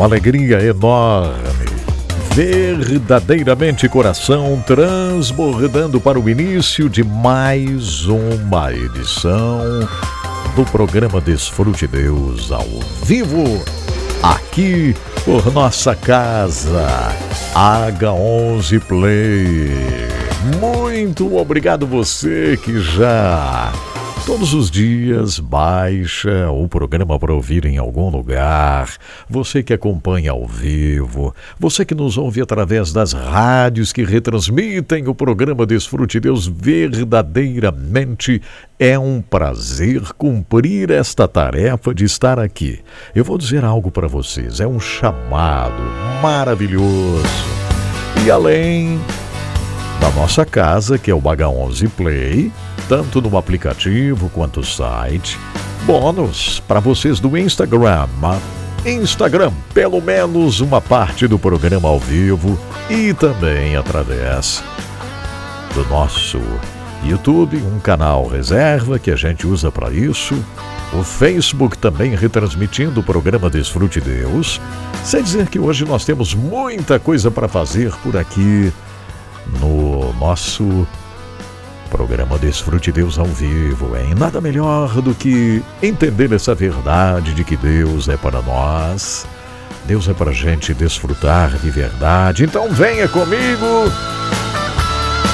Uma alegria enorme. Verdadeiramente coração transbordando para o início de mais uma edição do programa Desfrute Deus ao vivo, aqui por nossa casa, H11 Play. Muito obrigado você que já Todos os dias baixa o programa para ouvir em algum lugar. Você que acompanha ao vivo, você que nos ouve através das rádios que retransmitem o programa Desfrute Deus, verdadeiramente é um prazer cumprir esta tarefa de estar aqui. Eu vou dizer algo para vocês, é um chamado maravilhoso. E além da nossa casa, que é o Baga 11 Play, tanto no aplicativo quanto no site. Bônus para vocês do Instagram. Instagram, pelo menos uma parte do programa ao vivo e também através do nosso YouTube, um canal reserva que a gente usa para isso. O Facebook também retransmitindo o programa Desfrute Deus. Sem dizer que hoje nós temos muita coisa para fazer por aqui no nosso Programa Desfrute Deus ao vivo, hein? Nada melhor do que entender essa verdade de que Deus é para nós. Deus é para a gente desfrutar de verdade. Então venha comigo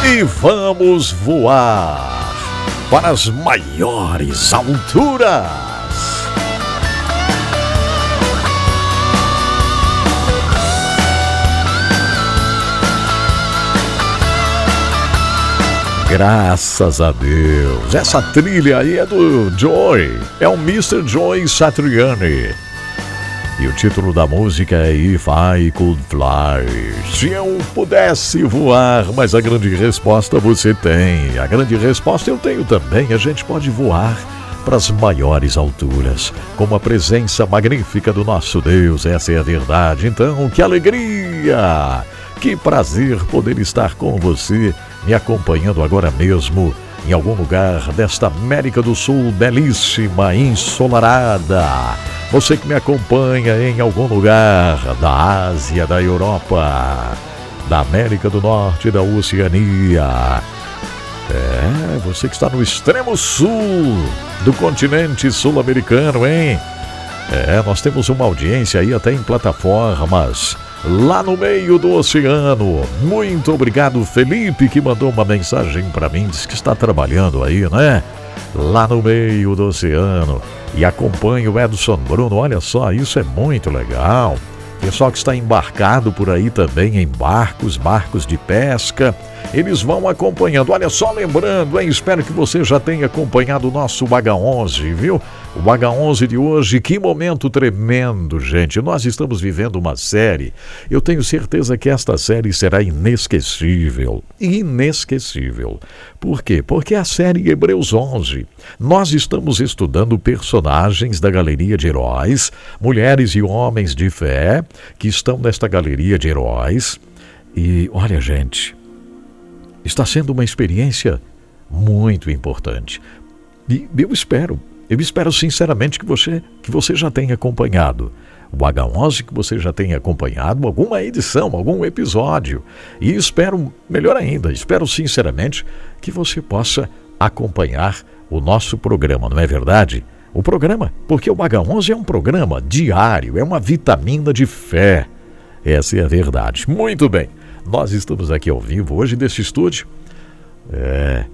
e vamos voar para as maiores alturas. Graças a Deus. Essa trilha aí é do Joy. É o Mr. Joy Satriani. E o título da música é If I Could Fly. Se eu pudesse voar, mas a grande resposta você tem. A grande resposta eu tenho também. A gente pode voar para as maiores alturas, com a presença magnífica do nosso Deus. Essa é a verdade. Então, que alegria! Que prazer poder estar com você me acompanhando agora mesmo em algum lugar desta América do Sul belíssima, ensolarada. Você que me acompanha em algum lugar da Ásia, da Europa, da América do Norte, da Oceania. É, você que está no extremo sul do continente sul-americano, hein? É, nós temos uma audiência aí até em plataformas lá no meio do oceano. Muito obrigado, Felipe, que mandou uma mensagem para mim, diz que está trabalhando aí, né? Lá no meio do oceano. E acompanha o Edson Bruno. Olha só, isso é muito legal. Pessoal que está embarcado por aí também em barcos, barcos de pesca. Eles vão acompanhando. Olha só, lembrando, hein? Espero que você já tenha acompanhado o nosso H11, viu? O H11 de hoje, que momento tremendo, gente. Nós estamos vivendo uma série. Eu tenho certeza que esta série será inesquecível. Inesquecível. Por quê? Porque é a série Hebreus 11. Nós estamos estudando personagens da galeria de heróis, mulheres e homens de fé que estão nesta galeria de heróis. E olha, gente, está sendo uma experiência muito importante. E eu espero eu espero sinceramente que você, que você já tenha acompanhado o H11, que você já tenha acompanhado alguma edição, algum episódio. E espero, melhor ainda, espero sinceramente que você possa acompanhar o nosso programa, não é verdade? O programa, porque o H11 é um programa diário, é uma vitamina de fé. Essa é a verdade. Muito bem, nós estamos aqui ao vivo hoje desse estúdio. É,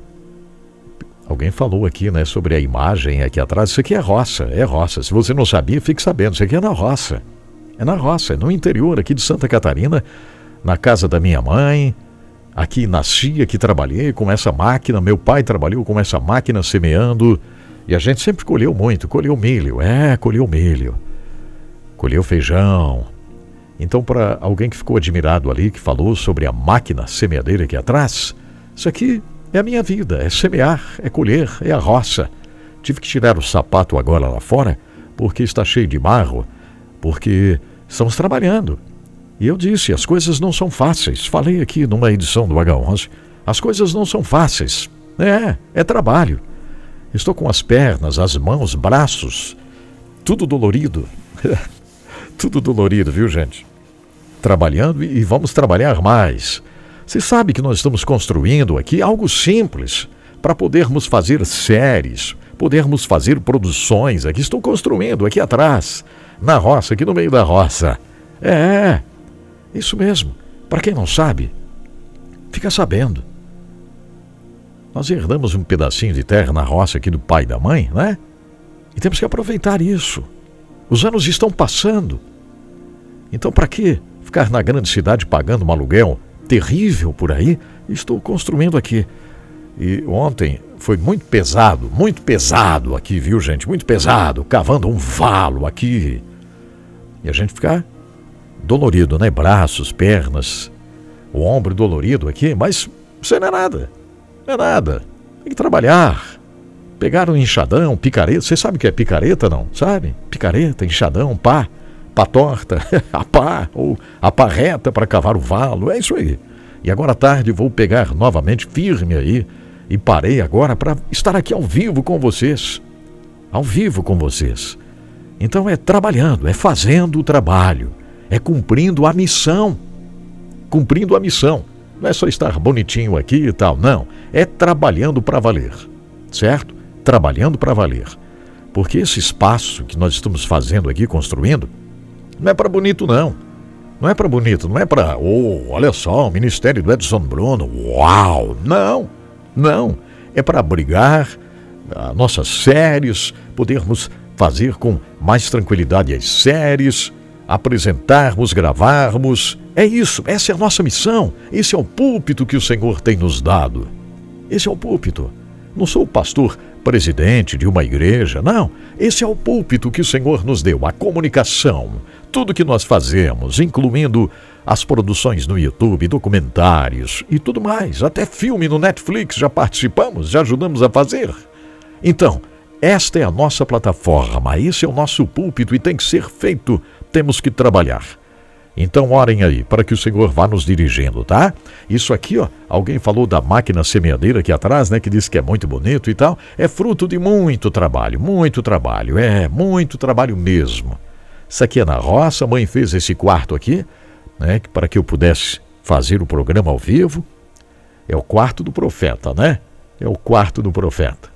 Alguém falou aqui, né, sobre a imagem aqui atrás. Isso aqui é roça, é roça. Se você não sabia, fique sabendo. Isso aqui é na roça. É na roça, é no interior aqui de Santa Catarina, na casa da minha mãe. Aqui nasci, aqui trabalhei com essa máquina. Meu pai trabalhou com essa máquina semeando. E a gente sempre colheu muito, colheu milho. É, colheu milho. colheu feijão. Então, para alguém que ficou admirado ali, que falou sobre a máquina semeadeira aqui atrás, isso aqui é a minha vida, é semear, é colher, é a roça. Tive que tirar o sapato agora lá fora, porque está cheio de barro, porque estamos trabalhando. E eu disse, as coisas não são fáceis. Falei aqui numa edição do H11, as coisas não são fáceis. É, é trabalho. Estou com as pernas, as mãos, braços, tudo dolorido. tudo dolorido, viu, gente? Trabalhando e vamos trabalhar mais. Você sabe que nós estamos construindo aqui algo simples para podermos fazer séries, podermos fazer produções. Aqui estou construindo, aqui atrás, na roça, aqui no meio da roça. É, isso mesmo. Para quem não sabe, fica sabendo. Nós herdamos um pedacinho de terra na roça aqui do pai e da mãe, né? E temos que aproveitar isso. Os anos estão passando. Então, para que ficar na grande cidade pagando um aluguel terrível por aí? Estou construindo aqui. E ontem foi muito pesado, muito pesado aqui, viu, gente? Muito pesado, cavando um valo aqui. E a gente fica dolorido, né? Braços, pernas, o ombro dolorido aqui, mas isso não é nada. Não é nada. Tem que trabalhar. Pegar um enxadão, picareta. Você sabe o que é picareta, não? Sabe? Picareta, enxadão, pá, pá torta, a pá, ou a pá reta para cavar o valo. É isso aí. E agora à tarde vou pegar novamente firme aí. E parei agora para estar aqui ao vivo com vocês. Ao vivo com vocês. Então é trabalhando, é fazendo o trabalho, é cumprindo a missão. Cumprindo a missão. Não é só estar bonitinho aqui e tal, não. É trabalhando para valer, certo? Trabalhando para valer. Porque esse espaço que nós estamos fazendo aqui, construindo, não é para bonito, não. Não é para bonito, não é para, oh, olha só, o Ministério do Edson Bruno, uau! Não, não. É para abrigar nossas séries, podermos fazer com mais tranquilidade as séries, apresentarmos, gravarmos. É isso, essa é a nossa missão. Esse é o púlpito que o Senhor tem nos dado. Esse é o púlpito. Não sou o pastor presidente de uma igreja, não. Esse é o púlpito que o Senhor nos deu, a comunicação. Tudo que nós fazemos, incluindo as produções no YouTube, documentários e tudo mais, até filme no Netflix já participamos, já ajudamos a fazer. Então, esta é a nossa plataforma, esse é o nosso púlpito e tem que ser feito temos que trabalhar. Então orem aí para que o Senhor vá nos dirigindo, tá? Isso aqui, ó, alguém falou da máquina semeadeira aqui atrás, né, que disse que é muito bonito e tal, é fruto de muito trabalho, muito trabalho, é, muito trabalho mesmo. Isso aqui é na roça, a mãe fez esse quarto aqui, né, para que eu pudesse fazer o programa ao vivo. É o quarto do profeta, né? É o quarto do profeta.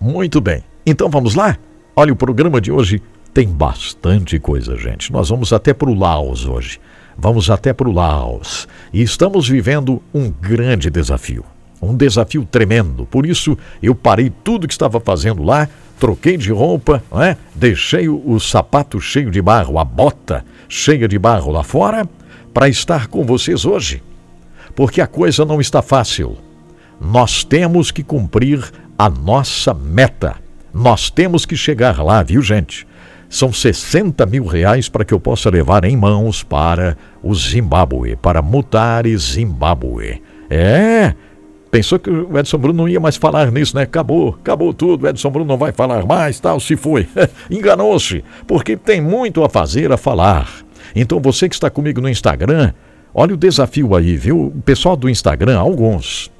Muito bem. Então vamos lá? Olha, o programa de hoje tem bastante coisa, gente. Nós vamos até para o Laos hoje. Vamos até para o Laos. E estamos vivendo um grande desafio. Um desafio tremendo. Por isso, eu parei tudo que estava fazendo lá, troquei de roupa, né? deixei o, sapato cheio de barro, a bota cheia de barro lá fora, para estar com vocês hoje. Porque a coisa não está fácil. Nós temos que cumprir a nossa meta. Nós temos que chegar lá, viu, gente? São 60 mil reais para que eu possa levar em mãos para o Zimbábue, para Mutare Zimbábue. É, pensou que o Edson Bruno não ia mais falar nisso, né? Acabou, acabou tudo, o Edson Bruno não vai falar mais, tal, se foi. Enganou-se, porque tem muito a fazer, a falar. Então você que está comigo no Instagram, olha o desafio aí, viu? O pessoal do Instagram, alguns.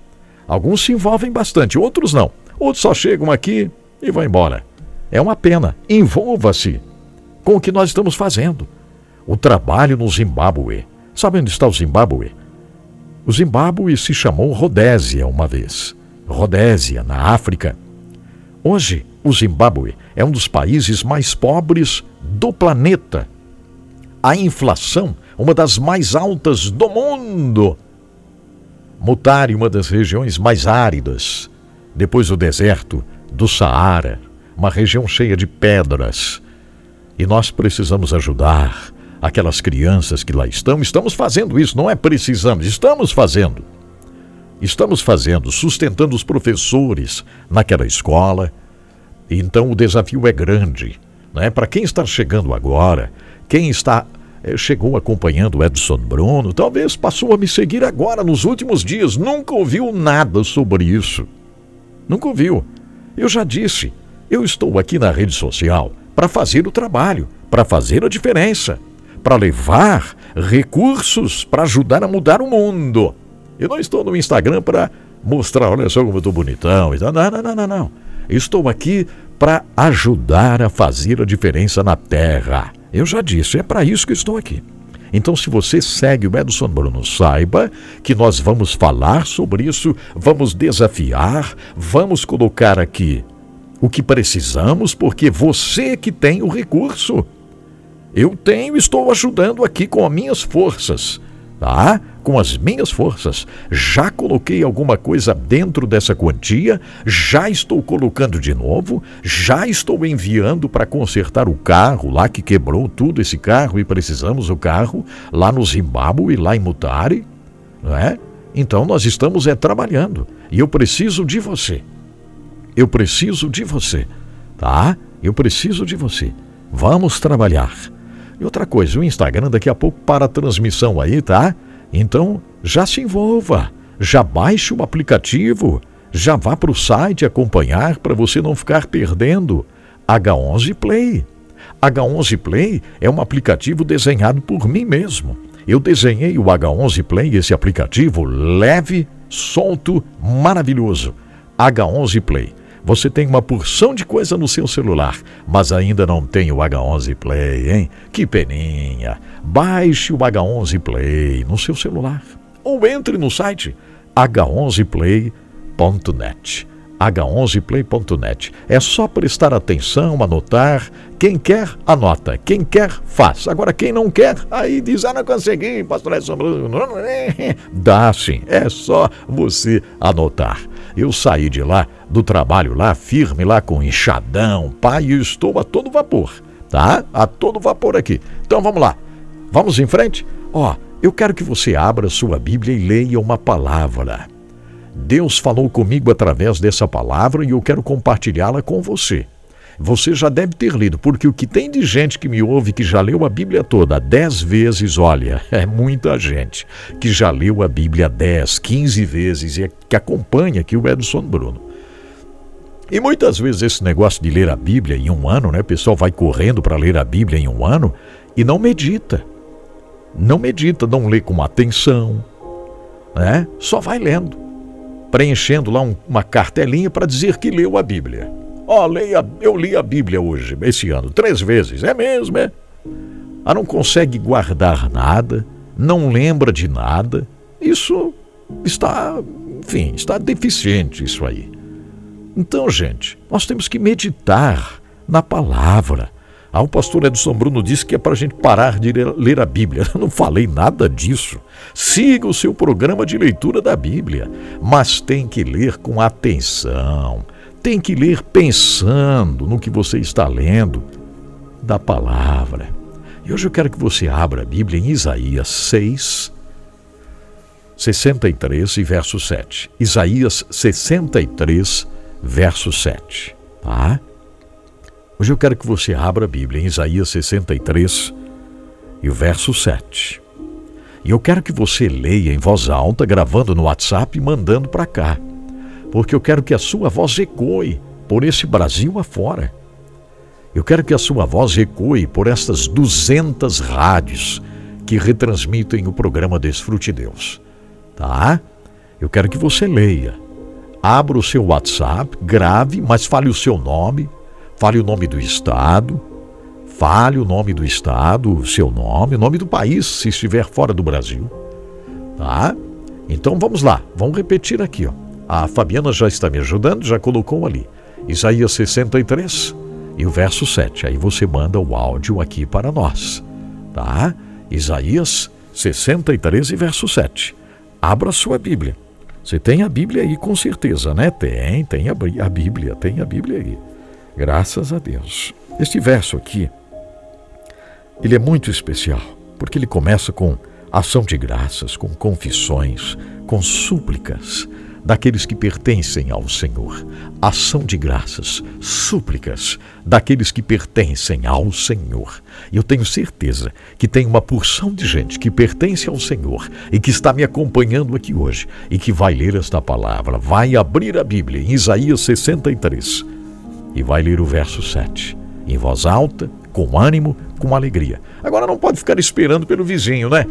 Alguns se envolvem bastante, outros não. Outros só chegam aqui e vão embora. É uma pena. Envolva-se com o que nós estamos fazendo. O trabalho no Zimbábue. Sabe onde está o Zimbábue? O Zimbábue se chamou Rodésia uma vez. Rodésia, na África. Hoje, o Zimbábue é um dos países mais pobres do planeta. A inflação, uma das mais altas do mundo. Mutare, uma das regiões mais áridas, depois do deserto do Saara uma região cheia de pedras. E nós precisamos ajudar aquelas crianças que lá estão. Estamos fazendo isso, não é precisamos, estamos fazendo. Estamos fazendo, sustentando os professores naquela escola. Então o desafio é grande. Né? Para quem está chegando agora, quem está eh, chegou acompanhando o Edson Bruno, talvez passou a me seguir agora nos últimos dias, nunca ouviu nada sobre isso. Nunca ouviu. Eu já disse, eu estou aqui na rede social para fazer o trabalho, para fazer a diferença, para levar recursos para ajudar a mudar o mundo. Eu não estou no Instagram para mostrar, olha só como eu estou bonitão. Não, não, não, não, não. estou aqui para ajudar a fazer a diferença na Terra. Eu já disse, é para isso que estou aqui. Então, se você segue o Edson Bruno, saiba que nós vamos falar sobre isso, vamos desafiar, vamos colocar aqui o que precisamos, porque você que tem o recurso. Eu tenho, estou ajudando aqui com as minhas forças tá? Com as minhas forças, já coloquei alguma coisa dentro dessa quantia, já estou colocando de novo, já estou enviando para consertar o carro lá que quebrou tudo esse carro e precisamos o carro lá no Zimbábue, lá em Mutare, não é? Então nós estamos é trabalhando e eu preciso de você. Eu preciso de você, tá? Eu preciso de você. Vamos trabalhar. E outra coisa, o Instagram daqui a pouco para a transmissão aí, tá? Então já se envolva, já baixe o aplicativo, já vá para o site acompanhar para você não ficar perdendo. H11 Play. H11 Play é um aplicativo desenhado por mim mesmo. Eu desenhei o H11 Play, esse aplicativo leve, solto, maravilhoso. H11 Play. Você tem uma porção de coisa no seu celular, mas ainda não tem o H11 Play, hein? Que peninha! Baixe o H11 Play no seu celular ou entre no site h11play.net h11play.net. É só prestar atenção, anotar. Quem quer, anota. Quem quer, faz. Agora, quem não quer, aí diz: Ah, não consegui, pastor Edson Dá sim, é só você anotar. Eu saí de lá, do trabalho lá, firme lá com enxadão, pai, e estou a todo vapor, tá? A todo vapor aqui. Então vamos lá. Vamos em frente? Ó, eu quero que você abra sua Bíblia e leia uma palavra. Deus falou comigo através dessa palavra e eu quero compartilhá-la com você. Você já deve ter lido, porque o que tem de gente que me ouve que já leu a Bíblia toda dez vezes, olha, é muita gente que já leu a Bíblia dez, quinze vezes e que acompanha aqui o Edson Bruno. E muitas vezes esse negócio de ler a Bíblia em um ano, né? O pessoal vai correndo para ler a Bíblia em um ano e não medita. Não medita, não lê com atenção, né? Só vai lendo preenchendo lá um, uma cartelinha para dizer que leu a Bíblia. Ó, oh, leia, eu li a Bíblia hoje, esse ano, três vezes. É mesmo, é? Ah, não consegue guardar nada, não lembra de nada. Isso está, enfim, está deficiente isso aí. Então, gente, nós temos que meditar na palavra ah, o pastor Edson Bruno disse que é para a gente parar de ler a Bíblia. Eu não falei nada disso. Siga o seu programa de leitura da Bíblia, mas tem que ler com atenção. Tem que ler pensando no que você está lendo da palavra. E hoje eu quero que você abra a Bíblia em Isaías 6, 63 e verso 7. Isaías 63, verso 7. Tá? Hoje eu quero que você abra a Bíblia em Isaías 63 e o verso 7. E eu quero que você leia em voz alta, gravando no WhatsApp e mandando para cá. Porque eu quero que a sua voz ecoe por esse Brasil afora. Eu quero que a sua voz ecoe por estas 200 rádios que retransmitem o programa Desfrute Deus. Tá? Eu quero que você leia. Abra o seu WhatsApp, grave, mas fale o seu nome, Fale o nome do estado, fale o nome do estado, o seu nome, o nome do país, se estiver fora do Brasil. Tá? Então vamos lá, vamos repetir aqui. Ó. A Fabiana já está me ajudando, já colocou ali. Isaías 63 e o verso 7. Aí você manda o áudio aqui para nós. Tá? Isaías 63 e verso 7. Abra sua Bíblia. Você tem a Bíblia aí com certeza, né? Tem, tem a Bíblia, tem a Bíblia aí. Graças a Deus. Este verso aqui, ele é muito especial, porque ele começa com ação de graças, com confissões, com súplicas. daqueles que pertencem ao Senhor. Ação de graças, súplicas daqueles que pertencem ao Senhor. E eu tenho certeza que tem uma porção de gente que pertence ao Senhor e que está me acompanhando aqui hoje e que vai ler esta palavra, vai abrir a Bíblia em Isaías 63 e vai ler o verso 7 em voz alta, com ânimo, com alegria. Agora não pode ficar esperando pelo vizinho, né?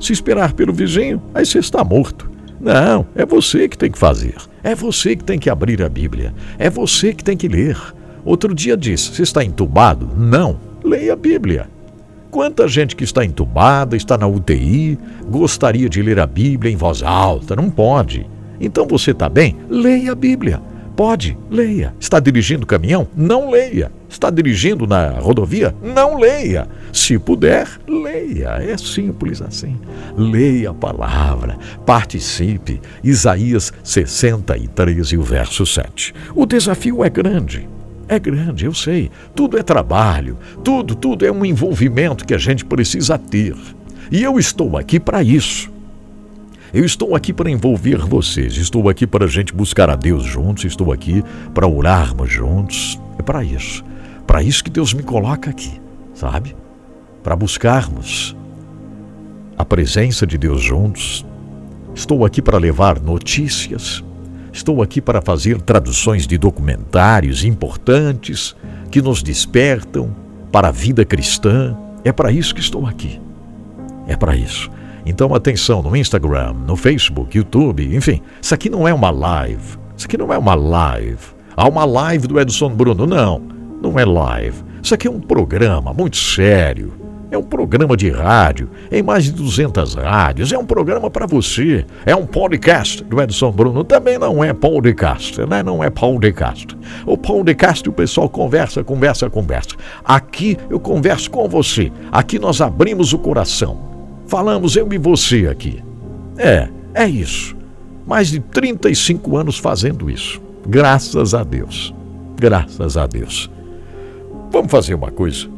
Se esperar pelo vizinho, aí você está morto. Não, é você que tem que fazer. É você que tem que abrir a Bíblia. É você que tem que ler. Outro dia disse: Você está entubado? Não. Leia a Bíblia. Quanta gente que está entubada, está na UTI, gostaria de ler a Bíblia em voz alta? Não pode. Então você está bem? Leia a Bíblia. Pode, leia. Está dirigindo caminhão? Não leia. Está dirigindo na rodovia? Não leia. Se puder, leia. É simples assim. Leia a palavra, participe. Isaías 63 e o verso 7. O desafio é grande. É grande, eu sei. Tudo é trabalho, tudo, tudo é um envolvimento que a gente precisa ter. E eu estou aqui para isso. Eu estou aqui para envolver vocês, estou aqui para a gente buscar a Deus juntos, estou aqui para orarmos juntos. É para isso. Para isso que Deus me coloca aqui, sabe? Para buscarmos a presença de Deus juntos. Estou aqui para levar notícias. Estou aqui para fazer traduções de documentários importantes que nos despertam para a vida cristã. É para isso que estou aqui. É para isso. Então, atenção no Instagram, no Facebook, YouTube, enfim, isso aqui não é uma live. Isso aqui não é uma live. Há uma live do Edson Bruno. Não, não é live. Isso aqui é um programa muito sério. É um programa de rádio, em mais de 200 rádios. É um programa para você. É um podcast do Edson Bruno. Também não é podcast, né? Não é podcast. O podcast o pessoal conversa, conversa, conversa. Aqui eu converso com você. Aqui nós abrimos o coração. Falamos eu e você aqui. É, é isso. Mais de 35 anos fazendo isso. Graças a Deus. Graças a Deus. Vamos fazer uma coisa.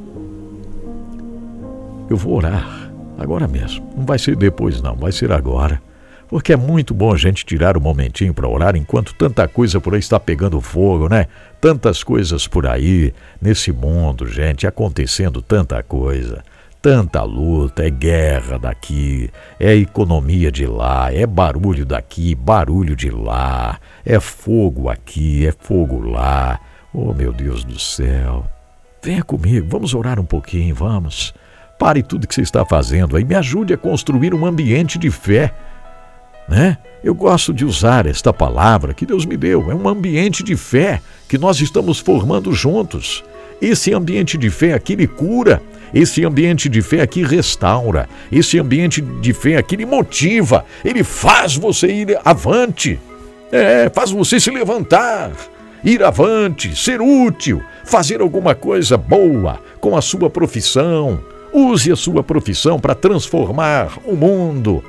Eu vou orar agora mesmo. Não vai ser depois, não, vai ser agora. Porque é muito bom a gente tirar um momentinho para orar enquanto tanta coisa por aí está pegando fogo, né? Tantas coisas por aí, nesse mundo, gente, acontecendo tanta coisa tanta luta, é guerra daqui, é economia de lá, é barulho daqui, barulho de lá, é fogo aqui, é fogo lá. Oh, meu Deus do céu. Venha comigo, vamos orar um pouquinho, vamos. Pare tudo que você está fazendo aí, me ajude a construir um ambiente de fé. Né? Eu gosto de usar esta palavra que Deus me deu, é um ambiente de fé que nós estamos formando juntos. Esse ambiente de fé aqui lhe cura, esse ambiente de fé aqui restaura, esse ambiente de fé aqui lhe motiva, ele faz você ir avante, é, faz você se levantar, ir avante, ser útil, fazer alguma coisa boa com a sua profissão. Use a sua profissão para transformar o mundo.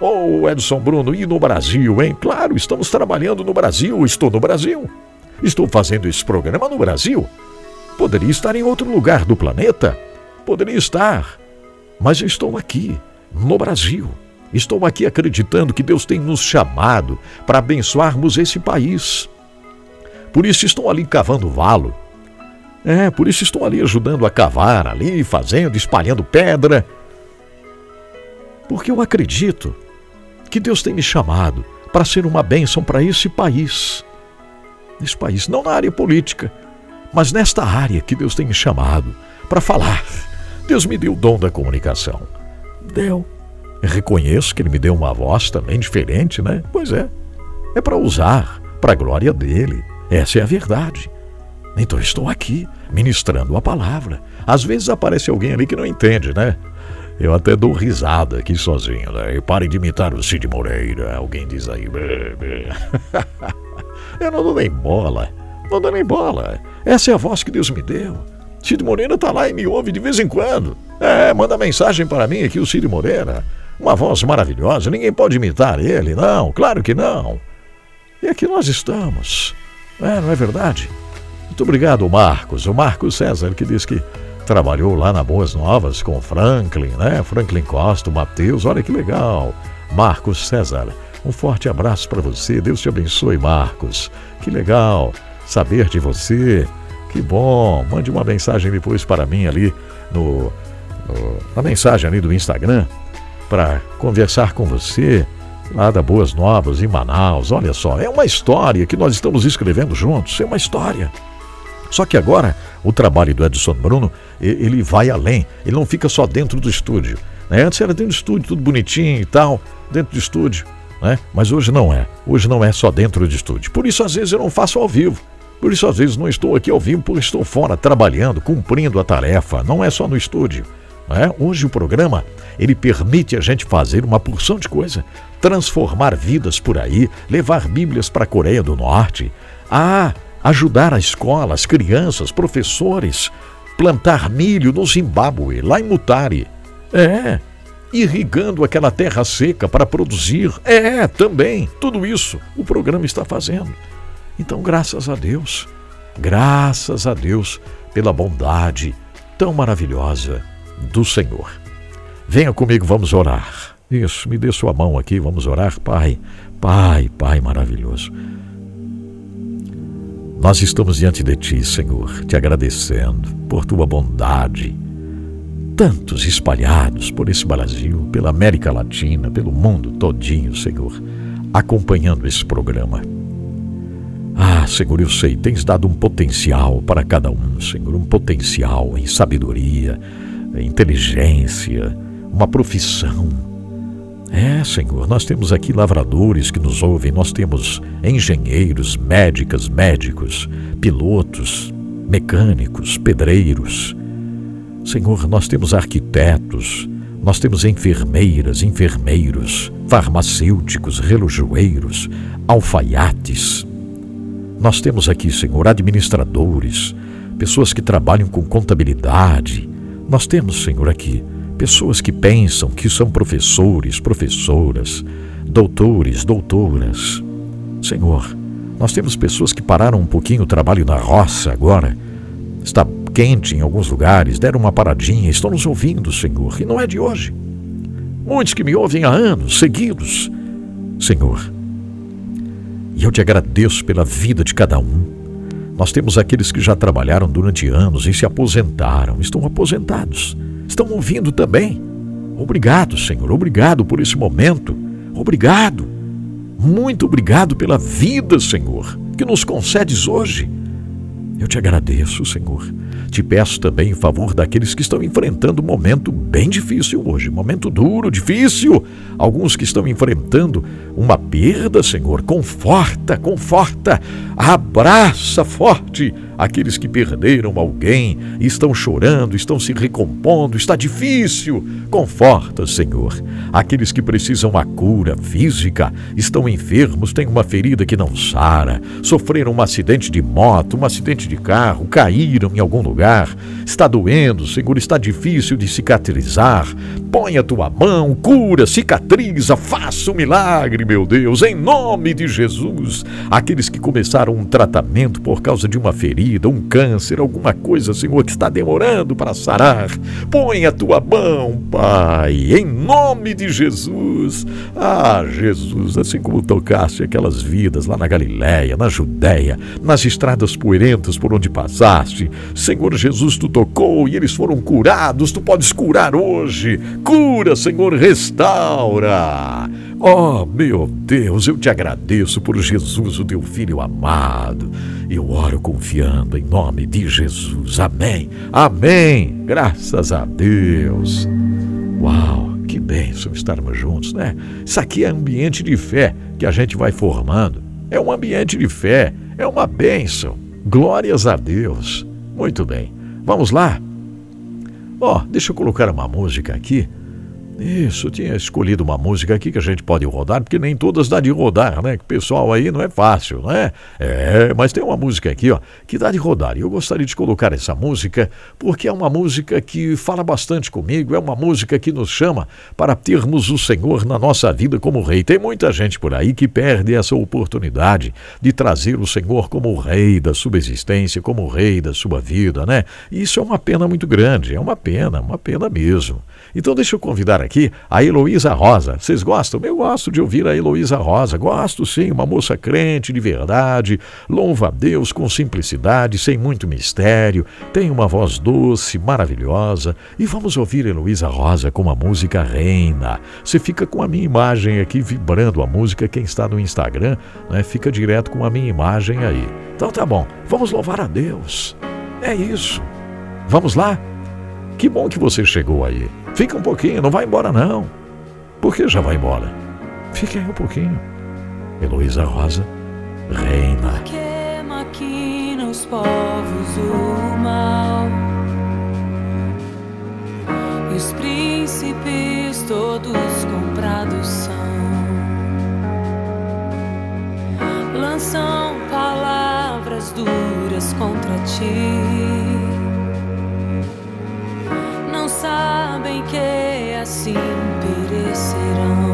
Oh, Edson Bruno, e no Brasil, hein? Claro, estamos trabalhando no Brasil, estou no Brasil. Estou fazendo esse programa no Brasil. Poderia estar em outro lugar do planeta. Poderia estar. Mas eu estou aqui, no Brasil. Estou aqui acreditando que Deus tem nos chamado para abençoarmos esse país. Por isso estou ali cavando valo. É, por isso estou ali ajudando a cavar, ali fazendo, espalhando pedra. Porque eu acredito que Deus tem me chamado para ser uma bênção para esse país. Esse país, não na área política, mas nesta área que Deus tem me chamado para falar. Deus me deu o dom da comunicação. Deu. reconheço que Ele me deu uma voz também diferente, né? Pois é. É para usar, para a glória dele. Essa é a verdade. Então estou aqui, ministrando a palavra. Às vezes aparece alguém ali que não entende, né? Eu até dou risada aqui sozinho, né? E pare de imitar o Cid Moreira. Alguém diz aí. Eu não dou nem bola. Não dou nem bola. Essa é a voz que Deus me deu. Cid Moreira está lá e me ouve de vez em quando. É, manda mensagem para mim aqui, o Cid Moreira. Uma voz maravilhosa, ninguém pode imitar ele, não, claro que não. E aqui nós estamos. É, não é verdade? Muito obrigado, Marcos. O Marcos César, que diz que trabalhou lá na Boas Novas com Franklin, né? Franklin Costa, o Matheus, olha que legal. Marcos César. Um forte abraço para você. Deus te abençoe, Marcos. Que legal saber de você. Que bom. Mande uma mensagem depois para mim ali no, no na mensagem ali do Instagram para conversar com você lá da Boas Novas em Manaus. Olha só, é uma história que nós estamos escrevendo juntos. É uma história. Só que agora o trabalho do Edson Bruno ele vai além. Ele não fica só dentro do estúdio. Né? Antes era dentro do estúdio, tudo bonitinho e tal, dentro do estúdio. Né? Mas hoje não é. Hoje não é só dentro do estúdio. Por isso, às vezes, eu não faço ao vivo. Por isso, às vezes, não estou aqui ao vivo, porque estou fora trabalhando, cumprindo a tarefa. Não é só no estúdio. Né? Hoje o programa ele permite a gente fazer uma porção de coisa, transformar vidas por aí, levar Bíblias para a Coreia do Norte, a ajudar a escola, as crianças, professores, plantar milho no Zimbábue, lá em Mutare. É, irrigando aquela terra seca para produzir. É, também, tudo isso o programa está fazendo. Então, graças a Deus, graças a Deus pela bondade tão maravilhosa do Senhor. Venha comigo, vamos orar. Isso, me dê sua mão aqui, vamos orar, Pai. Pai, Pai maravilhoso. Nós estamos diante de Ti, Senhor, te agradecendo por Tua bondade tantos espalhados por esse Brasil, pela América Latina, pelo mundo todinho, Senhor, acompanhando esse programa. Ah, Senhor, eu sei, tens dado um potencial para cada um, Senhor, um potencial em sabedoria, em inteligência, uma profissão. É, Senhor, nós temos aqui lavradores que nos ouvem, nós temos engenheiros, médicas, médicos, pilotos, mecânicos, pedreiros, Senhor, nós temos arquitetos, nós temos enfermeiras, enfermeiros, farmacêuticos, relojoeiros, alfaiates. Nós temos aqui, Senhor, administradores, pessoas que trabalham com contabilidade. Nós temos, Senhor, aqui pessoas que pensam que são professores, professoras, doutores, doutoras. Senhor, nós temos pessoas que pararam um pouquinho o trabalho na roça agora. Está quente em alguns lugares, deram uma paradinha, estão nos ouvindo, Senhor, e não é de hoje. Muitos que me ouvem há anos seguidos, Senhor. E eu te agradeço pela vida de cada um. Nós temos aqueles que já trabalharam durante anos e se aposentaram, estão aposentados, estão ouvindo também. Obrigado, Senhor, obrigado por esse momento. Obrigado. Muito obrigado pela vida, Senhor, que nos concedes hoje. Eu te agradeço, Senhor. Te peço também em favor daqueles que estão enfrentando um momento bem difícil hoje, momento duro, difícil. Alguns que estão enfrentando uma perda, Senhor. Conforta, conforta, abraça forte aqueles que perderam alguém estão chorando, estão se recompondo, está difícil. Conforta, Senhor. Aqueles que precisam a cura física, estão enfermos, têm uma ferida que não sara, sofreram um acidente de moto, um acidente de carro, caíram em algum lugar. Está doendo, Senhor, está difícil de cicatrizar. Põe a tua mão, cura, cicatriza, faça um milagre, meu Deus, em nome de Jesus. Aqueles que começaram um tratamento por causa de uma ferida, um câncer, alguma coisa, Senhor, que está demorando para sarar. Põe a tua mão, Pai, em nome de Jesus. Ah, Jesus, assim como tocaste aquelas vidas lá na Galiléia, na Judéia, nas estradas poeirentas por onde passaste, Senhor Jesus, tu tocou e eles foram curados, tu podes curar hoje. Cura, Senhor, restaura. Oh, meu Deus, eu te agradeço por Jesus, o teu filho amado. Eu oro confiando em nome de Jesus. Amém. Amém. Graças a Deus. Uau, que bênção estarmos juntos, né? Isso aqui é ambiente de fé que a gente vai formando. É um ambiente de fé, é uma bênção. Glórias a Deus. Muito bem. Vamos lá? Ó, oh, deixa eu colocar uma música aqui isso, tinha escolhido uma música aqui que a gente pode rodar, porque nem todas dá de rodar, né? Que pessoal aí não é fácil, né? É, mas tem uma música aqui, ó, que dá de rodar. E eu gostaria de colocar essa música porque é uma música que fala bastante comigo, é uma música que nos chama para termos o Senhor na nossa vida como rei. Tem muita gente por aí que perde essa oportunidade de trazer o Senhor como rei da sua existência, como rei da sua vida, né? E isso é uma pena muito grande, é uma pena, uma pena mesmo. Então deixa eu convidar aqui a Heloísa Rosa. Vocês gostam? Eu gosto de ouvir a Heloísa Rosa. Gosto sim, uma moça crente de verdade, louva a Deus com simplicidade, sem muito mistério, tem uma voz doce, maravilhosa. E vamos ouvir Heloísa Rosa com a música Reina. Você fica com a minha imagem aqui vibrando a música, quem está no Instagram, né, fica direto com a minha imagem aí. Então tá bom, vamos louvar a Deus. É isso. Vamos lá? Que bom que você chegou aí. Fica um pouquinho, não vai embora não. Por que já vai embora? Fique aí um pouquinho. Heloísa Rosa, reina. Porque maquina os povos o mal E os príncipes todos comprados são Lançam palavras duras contra ti sabem que assim perecerão.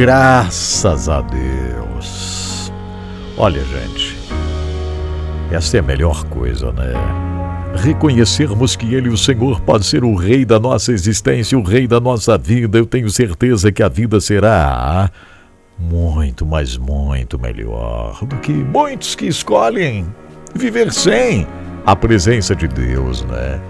Graças a Deus. Olha, gente, essa é a melhor coisa, né? reconhecermos que Ele, o Senhor, pode ser o Rei da nossa existência, o Rei da nossa vida, eu tenho certeza que a vida será muito, mas muito melhor do que muitos que escolhem viver sem a presença de Deus, né?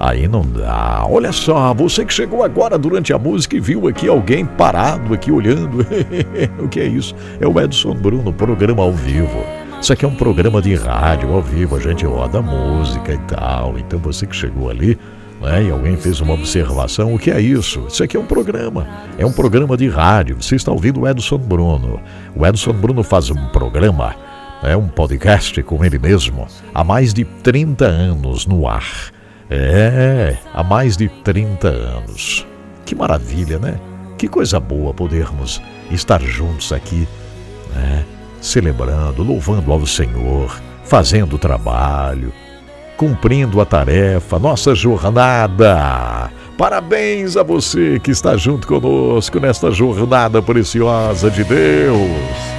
Aí não dá. Olha só, você que chegou agora durante a música e viu aqui alguém parado aqui olhando. o que é isso? É o Edson Bruno, programa ao vivo. Isso aqui é um programa de rádio ao vivo, a gente roda música e tal. Então você que chegou ali, né, e alguém fez uma observação, o que é isso? Isso aqui é um programa, é um programa de rádio. Você está ouvindo o Edson Bruno. O Edson Bruno faz um programa, é um podcast com ele mesmo, há mais de 30 anos no ar. É, há mais de 30 anos. Que maravilha, né? Que coisa boa podermos estar juntos aqui, né? Celebrando, louvando ao Senhor, fazendo o trabalho, cumprindo a tarefa, nossa jornada. Parabéns a você que está junto conosco nesta jornada preciosa de Deus.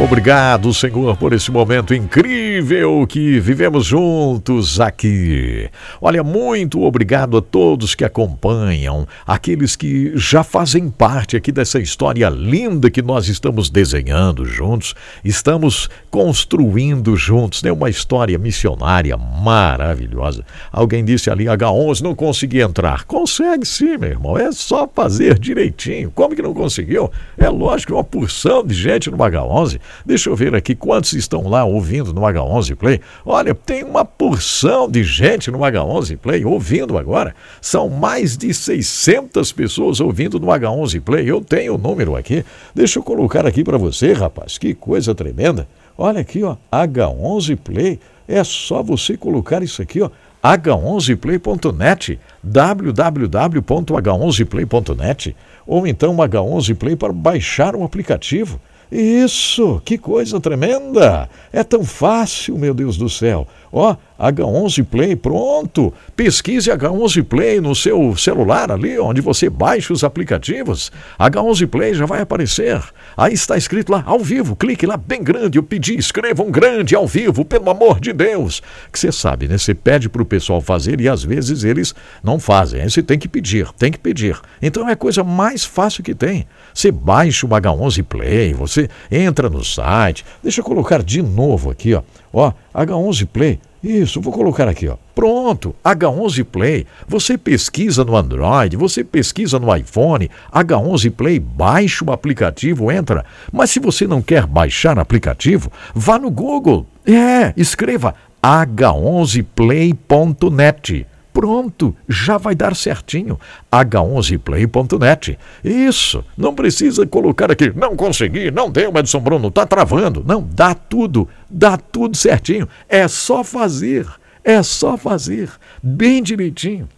Obrigado, Senhor, por esse momento incrível que vivemos juntos aqui. Olha, muito obrigado a todos que acompanham, aqueles que já fazem parte aqui dessa história linda que nós estamos desenhando juntos, estamos construindo juntos, né? Uma história missionária maravilhosa. Alguém disse ali, H11 não consegui entrar. Consegue sim, meu irmão, é só fazer direitinho. Como que não conseguiu? É lógico, uma porção de gente no H11 Deixa eu ver aqui quantos estão lá ouvindo no H11 Play. Olha, tem uma porção de gente no H11 Play ouvindo agora. São mais de 600 pessoas ouvindo no H11 Play. Eu tenho o número aqui. Deixa eu colocar aqui para você, rapaz. Que coisa tremenda. Olha aqui, ó, H11 Play. É só você colocar isso aqui, ó, h11play.net, www.h11play.net, ou então H11 Play para baixar o aplicativo. Isso, que coisa tremenda! É tão fácil, meu Deus do céu. Ó, H11 Play, pronto. Pesquise H11 Play no seu celular ali, onde você baixa os aplicativos. H11 Play já vai aparecer. Aí está escrito lá, ao vivo. Clique lá bem grande. Eu pedi, escreva um grande ao vivo, pelo amor de Deus. Que você sabe, né? Você pede para o pessoal fazer e às vezes eles não fazem. Aí você tem que pedir, tem que pedir. Então é a coisa mais fácil que tem. Você baixa o H11 Play, você entra no site. Deixa eu colocar de novo aqui, ó. Ó, H11 Play. Isso, vou colocar aqui, ó. Pronto, H11 Play. Você pesquisa no Android, você pesquisa no iPhone, H11 Play, baixa o aplicativo, entra. Mas se você não quer baixar aplicativo, vá no Google. É, escreva h11play.net. Pronto, já vai dar certinho. H11play.net. Isso, não precisa colocar aqui, não consegui, não deu, Edson Bruno, tá travando. Não, dá tudo, dá tudo certinho. É só fazer, é só fazer, bem direitinho.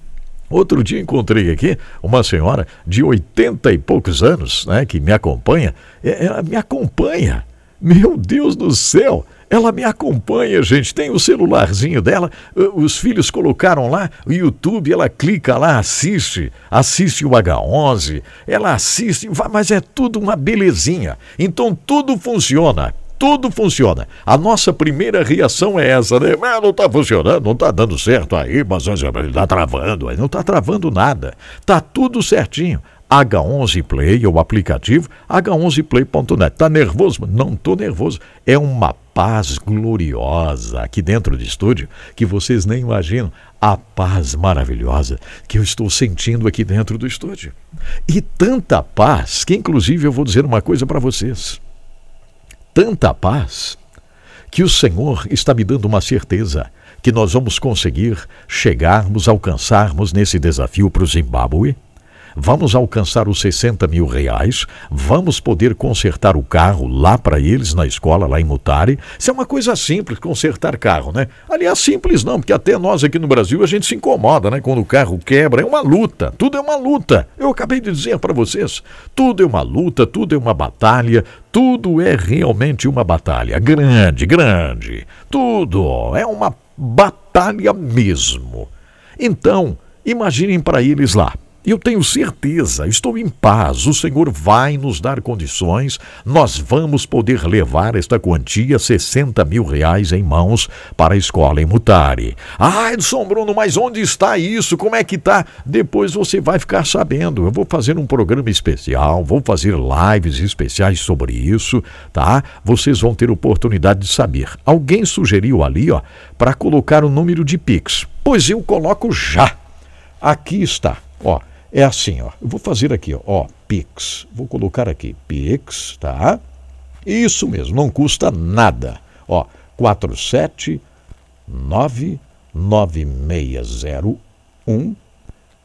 Outro dia encontrei aqui uma senhora de 80 e poucos anos, né, que me acompanha. É, ela me acompanha. Meu Deus do céu! Ela me acompanha, gente. Tem o celularzinho dela, os filhos colocaram lá o YouTube, ela clica lá, assiste, assiste o H11, ela assiste, mas é tudo uma belezinha. Então tudo funciona. Tudo funciona. A nossa primeira reação é essa, né? Mas não está funcionando, não está dando certo aí, mas está travando. Não está travando nada. Está tudo certinho. H11 Play, o aplicativo, h11play.net. Tá nervoso? Não tô nervoso. É uma paz gloriosa aqui dentro do estúdio que vocês nem imaginam. A paz maravilhosa que eu estou sentindo aqui dentro do estúdio. E tanta paz que, inclusive, eu vou dizer uma coisa para vocês. Tanta paz que o Senhor está me dando uma certeza que nós vamos conseguir chegarmos, alcançarmos nesse desafio para o Zimbábue vamos alcançar os 60 mil reais, vamos poder consertar o carro lá para eles na escola, lá em Mutare. Isso é uma coisa simples, consertar carro, né? Aliás, simples não, porque até nós aqui no Brasil a gente se incomoda, né? Quando o carro quebra, é uma luta, tudo é uma luta. Eu acabei de dizer para vocês, tudo é uma luta, tudo é uma batalha, tudo é realmente uma batalha grande, grande. Tudo é uma batalha mesmo. Então, imaginem para eles lá Eu tenho certeza, estou em paz. O Senhor vai nos dar condições. Nós vamos poder levar esta quantia, 60 mil reais, em mãos para a escola em Mutare. Ah, Edson Bruno, mas onde está isso? Como é que está? Depois você vai ficar sabendo. Eu vou fazer um programa especial, vou fazer lives especiais sobre isso, tá? Vocês vão ter oportunidade de saber. Alguém sugeriu ali, ó, para colocar o número de Pix. Pois eu coloco já. Aqui está, ó. É assim, ó. Eu vou fazer aqui, ó, ó, Pix. Vou colocar aqui, Pix, tá? Isso mesmo, não custa nada. Ó, 479 9601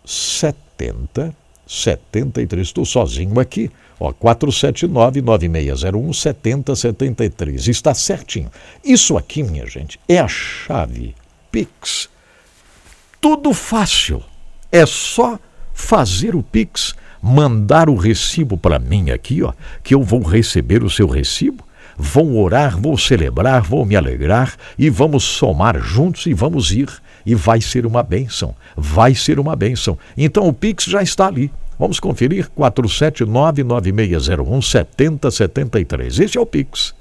70 73. Estou sozinho aqui. Ó, 479 9601 7073. Está certinho. Isso aqui, minha gente, é a chave Pix. Tudo fácil. É só fazer o Pix, mandar o recibo para mim aqui, ó, que eu vou receber o seu recibo, vou orar, vou celebrar, vou me alegrar e vamos somar juntos e vamos ir. E vai ser uma bênção, vai ser uma bênção. Então o Pix já está ali. Vamos conferir 47996017073. Esse é o Pix.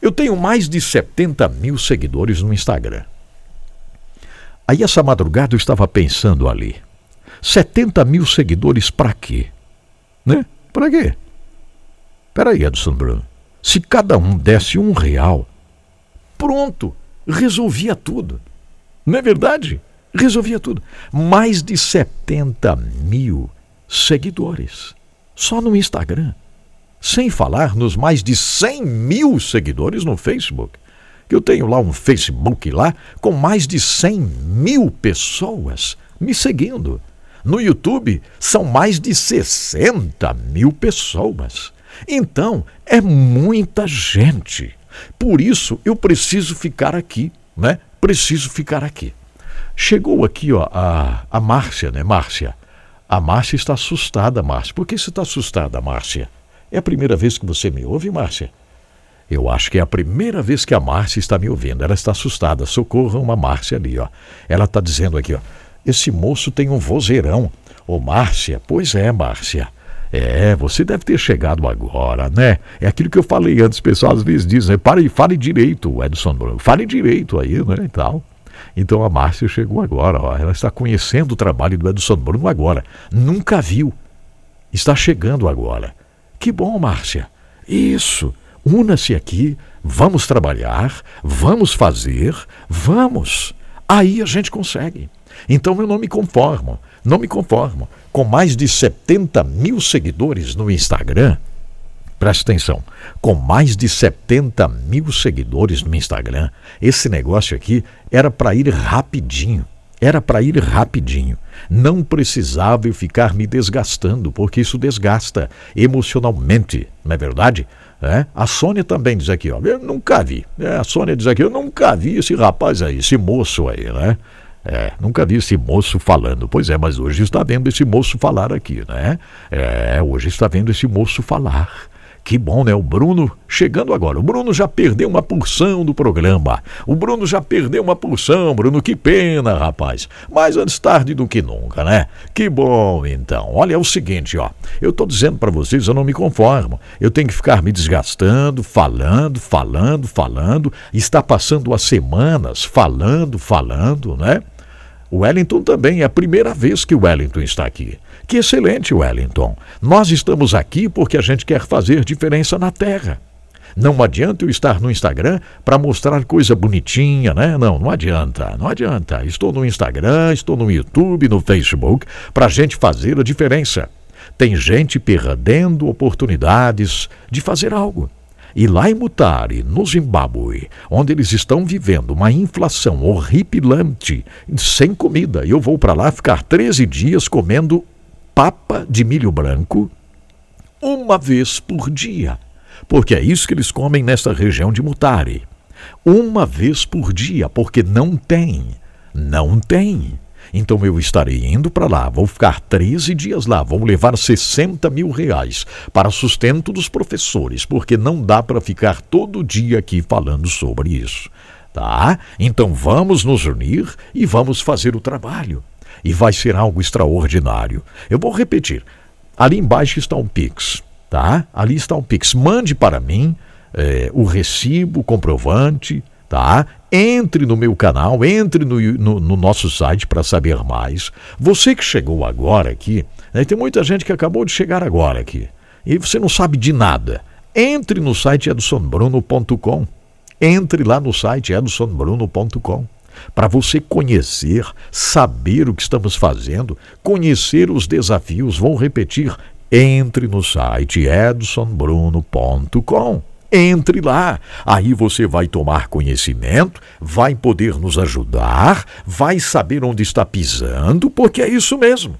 Eu tenho mais de 70 mil seguidores no Instagram. Aí essa madrugada eu estava pensando ali. 70 mil seguidores para quê? Né? Para quê? Peraí, Edson Bruno. Se cada um desse um real, pronto, resolvia tudo. Não é verdade? Resolvia tudo. Mais de 70 mil seguidores. Só no Instagram. Sem falar nos mais de 100 mil seguidores no Facebook. Eu tenho lá um Facebook lá com mais de 100 mil pessoas me seguindo. No YouTube são mais de 60 mil pessoas. Então, é muita gente. Por isso, eu preciso ficar aqui, né? Preciso ficar aqui. Chegou aqui, ó, a, a Márcia, né, Márcia? A Márcia está assustada, Márcia. Por que você está assustada, Márcia? É a primeira vez que você me ouve, Márcia? Eu acho que é a primeira vez que a Márcia está me ouvindo. Ela está assustada. Socorra uma Márcia ali, ó. Ela está dizendo aqui, ó. Esse moço tem um vozeirão. Ô, Márcia, pois é, Márcia. É, você deve ter chegado agora, né? É aquilo que eu falei antes, pessoal às vezes dizem, né? Pare, fale direito, Edson Bruno. Fale direito aí, né? E tal. Então a Márcia chegou agora, ó. Ela está conhecendo o trabalho do Edson Bruno agora. Nunca viu. Está chegando agora. Que bom, Márcia. Isso. Una-se aqui, vamos trabalhar, vamos fazer, vamos. Aí a gente consegue. Então eu não me conformo, não me conformo. Com mais de 70 mil seguidores no Instagram, presta atenção, com mais de 70 mil seguidores no Instagram, esse negócio aqui era para ir rapidinho. Era para ir rapidinho. Não precisava eu ficar me desgastando, porque isso desgasta emocionalmente, não é verdade? É? A Sônia também diz aqui, ó, eu nunca vi. É, a Sônia diz aqui, eu nunca vi esse rapaz aí, esse moço aí, né? É, nunca vi esse moço falando. Pois é, mas hoje está vendo esse moço falar aqui, né? É, hoje está vendo esse moço falar. Que bom, né? O Bruno chegando agora. O Bruno já perdeu uma porção do programa. O Bruno já perdeu uma porção, Bruno. Que pena, rapaz. Mas antes tarde do que nunca, né? Que bom, então. Olha, é o seguinte, ó. Eu tô dizendo para vocês, eu não me conformo. Eu tenho que ficar me desgastando, falando, falando, falando. Está passando as semanas falando, falando, né? Wellington também é a primeira vez que o Wellington está aqui. Que excelente, Wellington. Nós estamos aqui porque a gente quer fazer diferença na Terra. Não adianta eu estar no Instagram para mostrar coisa bonitinha, né? Não, não adianta, não adianta. Estou no Instagram, estou no YouTube, no Facebook, para a gente fazer a diferença. Tem gente perdendo oportunidades de fazer algo. E lá em Mutare, no Zimbábue, onde eles estão vivendo uma inflação horripilante, sem comida, eu vou para lá ficar 13 dias comendo papa de milho branco uma vez por dia, porque é isso que eles comem nesta região de Mutare. Uma vez por dia, porque não tem. Não tem. Então eu estarei indo para lá, vou ficar 13 dias lá, vou levar 60 mil reais para sustento dos professores, porque não dá para ficar todo dia aqui falando sobre isso. Tá? Então vamos nos unir e vamos fazer o trabalho. e vai ser algo extraordinário. Eu vou repetir. Ali embaixo está um Pix, tá? Ali está um Pix. Mande para mim é, o recibo, o comprovante, tá? Entre no meu canal, entre no, no, no nosso site para saber mais. Você que chegou agora aqui, né, tem muita gente que acabou de chegar agora aqui e você não sabe de nada. Entre no site edsonbruno.com. Entre lá no site edsonbruno.com para você conhecer, saber o que estamos fazendo, conhecer os desafios. Vou repetir: entre no site edsonbruno.com. Entre lá. Aí você vai tomar conhecimento, vai poder nos ajudar, vai saber onde está pisando, porque é isso mesmo.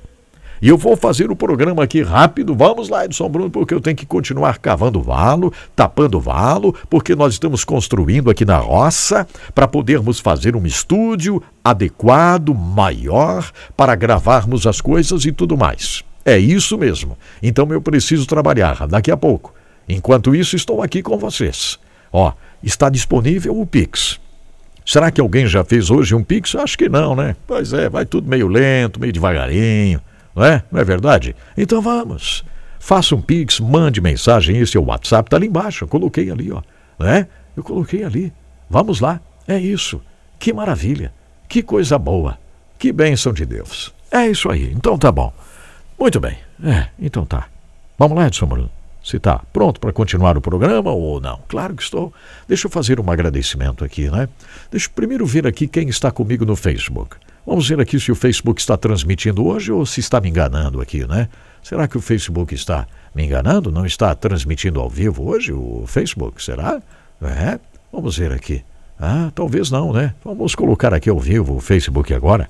E eu vou fazer o programa aqui rápido. Vamos lá, Edson Bruno, porque eu tenho que continuar cavando valo, tapando valo, porque nós estamos construindo aqui na roça para podermos fazer um estúdio adequado, maior, para gravarmos as coisas e tudo mais. É isso mesmo. Então eu preciso trabalhar daqui a pouco. Enquanto isso, estou aqui com vocês. Ó, está disponível o Pix. Será que alguém já fez hoje um Pix? Acho que não, né? Pois é, vai tudo meio lento, meio devagarinho. Não é? Não é verdade? Então vamos. Faça um pix, mande mensagem, esse é o WhatsApp, tá ali embaixo, eu coloquei ali, ó. Né? Eu coloquei ali. Vamos lá. É isso. Que maravilha. Que coisa boa. Que bênção de Deus. É isso aí. Então tá bom. Muito bem. É, então tá. Vamos lá, Edson Bruno. Se tá pronto para continuar o programa ou não? Claro que estou. Deixa eu fazer um agradecimento aqui, né? Deixa eu primeiro ver aqui quem está comigo no Facebook. Vamos ver aqui se o Facebook está transmitindo hoje ou se está me enganando aqui, né? Será que o Facebook está me enganando? Não está transmitindo ao vivo hoje o Facebook? Será? É? Vamos ver aqui. Ah, talvez não, né? Vamos colocar aqui ao vivo o Facebook agora.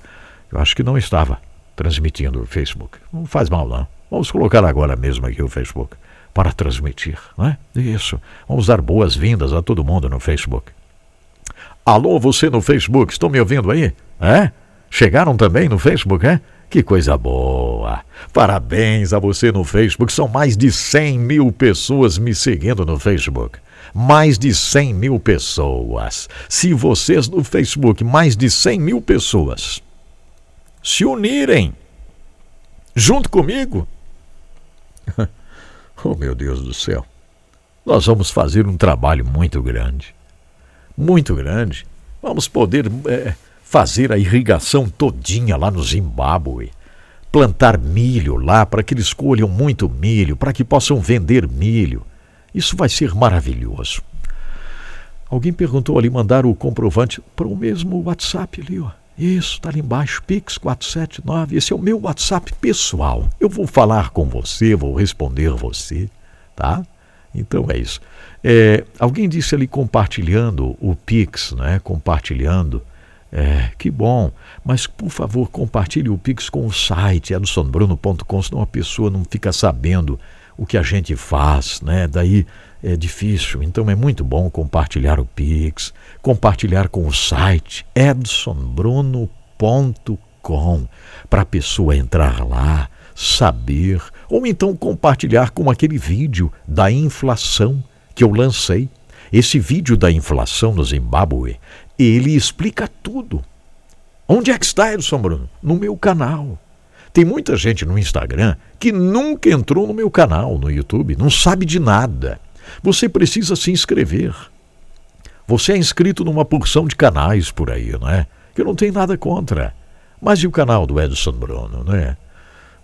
Eu acho que não estava transmitindo o Facebook. Não faz mal, não. Vamos colocar agora mesmo aqui o Facebook para transmitir, né? Isso. Vamos dar boas-vindas a todo mundo no Facebook. Alô, você no Facebook, estão me ouvindo aí? É? Chegaram também no Facebook, é? Que coisa boa! Parabéns a você no Facebook. São mais de 100 mil pessoas me seguindo no Facebook. Mais de 100 mil pessoas. Se vocês no Facebook, mais de 100 mil pessoas, se unirem junto comigo. oh, meu Deus do céu! Nós vamos fazer um trabalho muito grande. Muito grande. Vamos poder. É, fazer a irrigação todinha lá no Zimbábue, plantar milho lá para que eles colham muito milho, para que possam vender milho. Isso vai ser maravilhoso. Alguém perguntou ali mandar o comprovante para o mesmo WhatsApp ali, ó. Isso, está ali embaixo, Pix 479. Esse é o meu WhatsApp pessoal. Eu vou falar com você, vou responder você, tá? Então é isso. É, alguém disse ali compartilhando o Pix, né? Compartilhando. É, que bom. Mas, por favor, compartilhe o Pix com o site edsonbruno.com, senão a pessoa não fica sabendo o que a gente faz, né? Daí é difícil. Então é muito bom compartilhar o Pix, compartilhar com o site edsonbruno.com para a pessoa entrar lá, saber, ou então compartilhar com aquele vídeo da inflação que eu lancei. Esse vídeo da inflação no Zimbábue ele explica tudo. Onde é que está, Edson Bruno? No meu canal. Tem muita gente no Instagram que nunca entrou no meu canal, no YouTube, não sabe de nada. Você precisa se inscrever. Você é inscrito numa porção de canais por aí, não é? Que eu não tenho nada contra. Mas e o canal do Edson Bruno, né?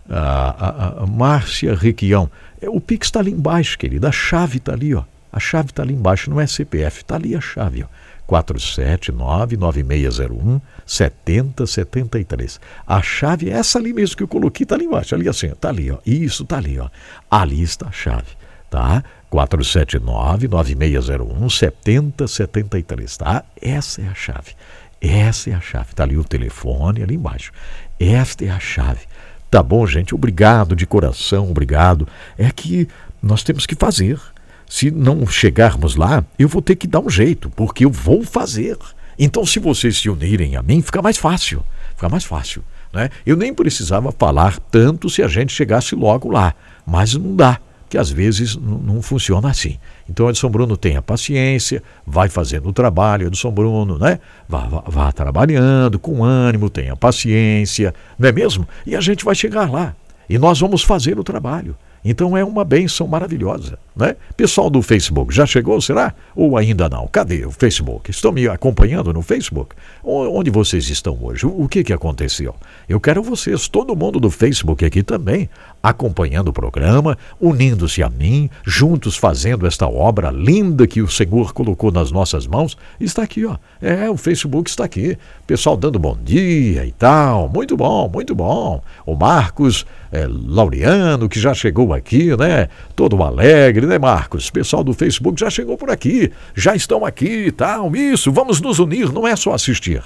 A, a, a Márcia Requião. É, o Pix está ali embaixo, querida. A chave está ali, ó. A chave está ali embaixo, não é CPF, está ali a chave, ó. 479-9601 7073. A chave é essa ali mesmo que eu coloquei, tá ali embaixo, ali assim, tá ali, ó. Isso tá ali, ó. Ali está a chave, tá? 479-9601 7073, tá? Essa é a chave. Essa é a chave. Tá ali o telefone ali embaixo. Esta é a chave. Tá bom, gente? Obrigado de coração, obrigado. É que nós temos que fazer. Se não chegarmos lá, eu vou ter que dar um jeito, porque eu vou fazer. Então, se vocês se unirem a mim, fica mais fácil. Fica mais fácil. Né? Eu nem precisava falar tanto se a gente chegasse logo lá. Mas não dá, que às vezes não funciona assim. Então, Edson Bruno tenha paciência, vai fazendo o trabalho, Edson Bruno, né? Vá, vá, vá trabalhando com ânimo, tenha paciência, não é mesmo? E a gente vai chegar lá. E nós vamos fazer o trabalho. Então é uma benção maravilhosa, né? Pessoal do Facebook, já chegou, será? Ou ainda não? Cadê o Facebook? Estão me acompanhando no Facebook? Onde vocês estão hoje? O que, que aconteceu? Eu quero vocês, todo mundo do Facebook aqui também, acompanhando o programa, unindo-se a mim, juntos fazendo esta obra linda que o Senhor colocou nas nossas mãos. Está aqui, ó. É, o Facebook está aqui. Pessoal dando bom dia e tal. Muito bom, muito bom. O Marcos é, Laureano, que já chegou aqui, né? Todo alegre, né, Marcos? Pessoal do Facebook já chegou por aqui, já estão aqui e tal. Isso, vamos nos unir, não é só assistir.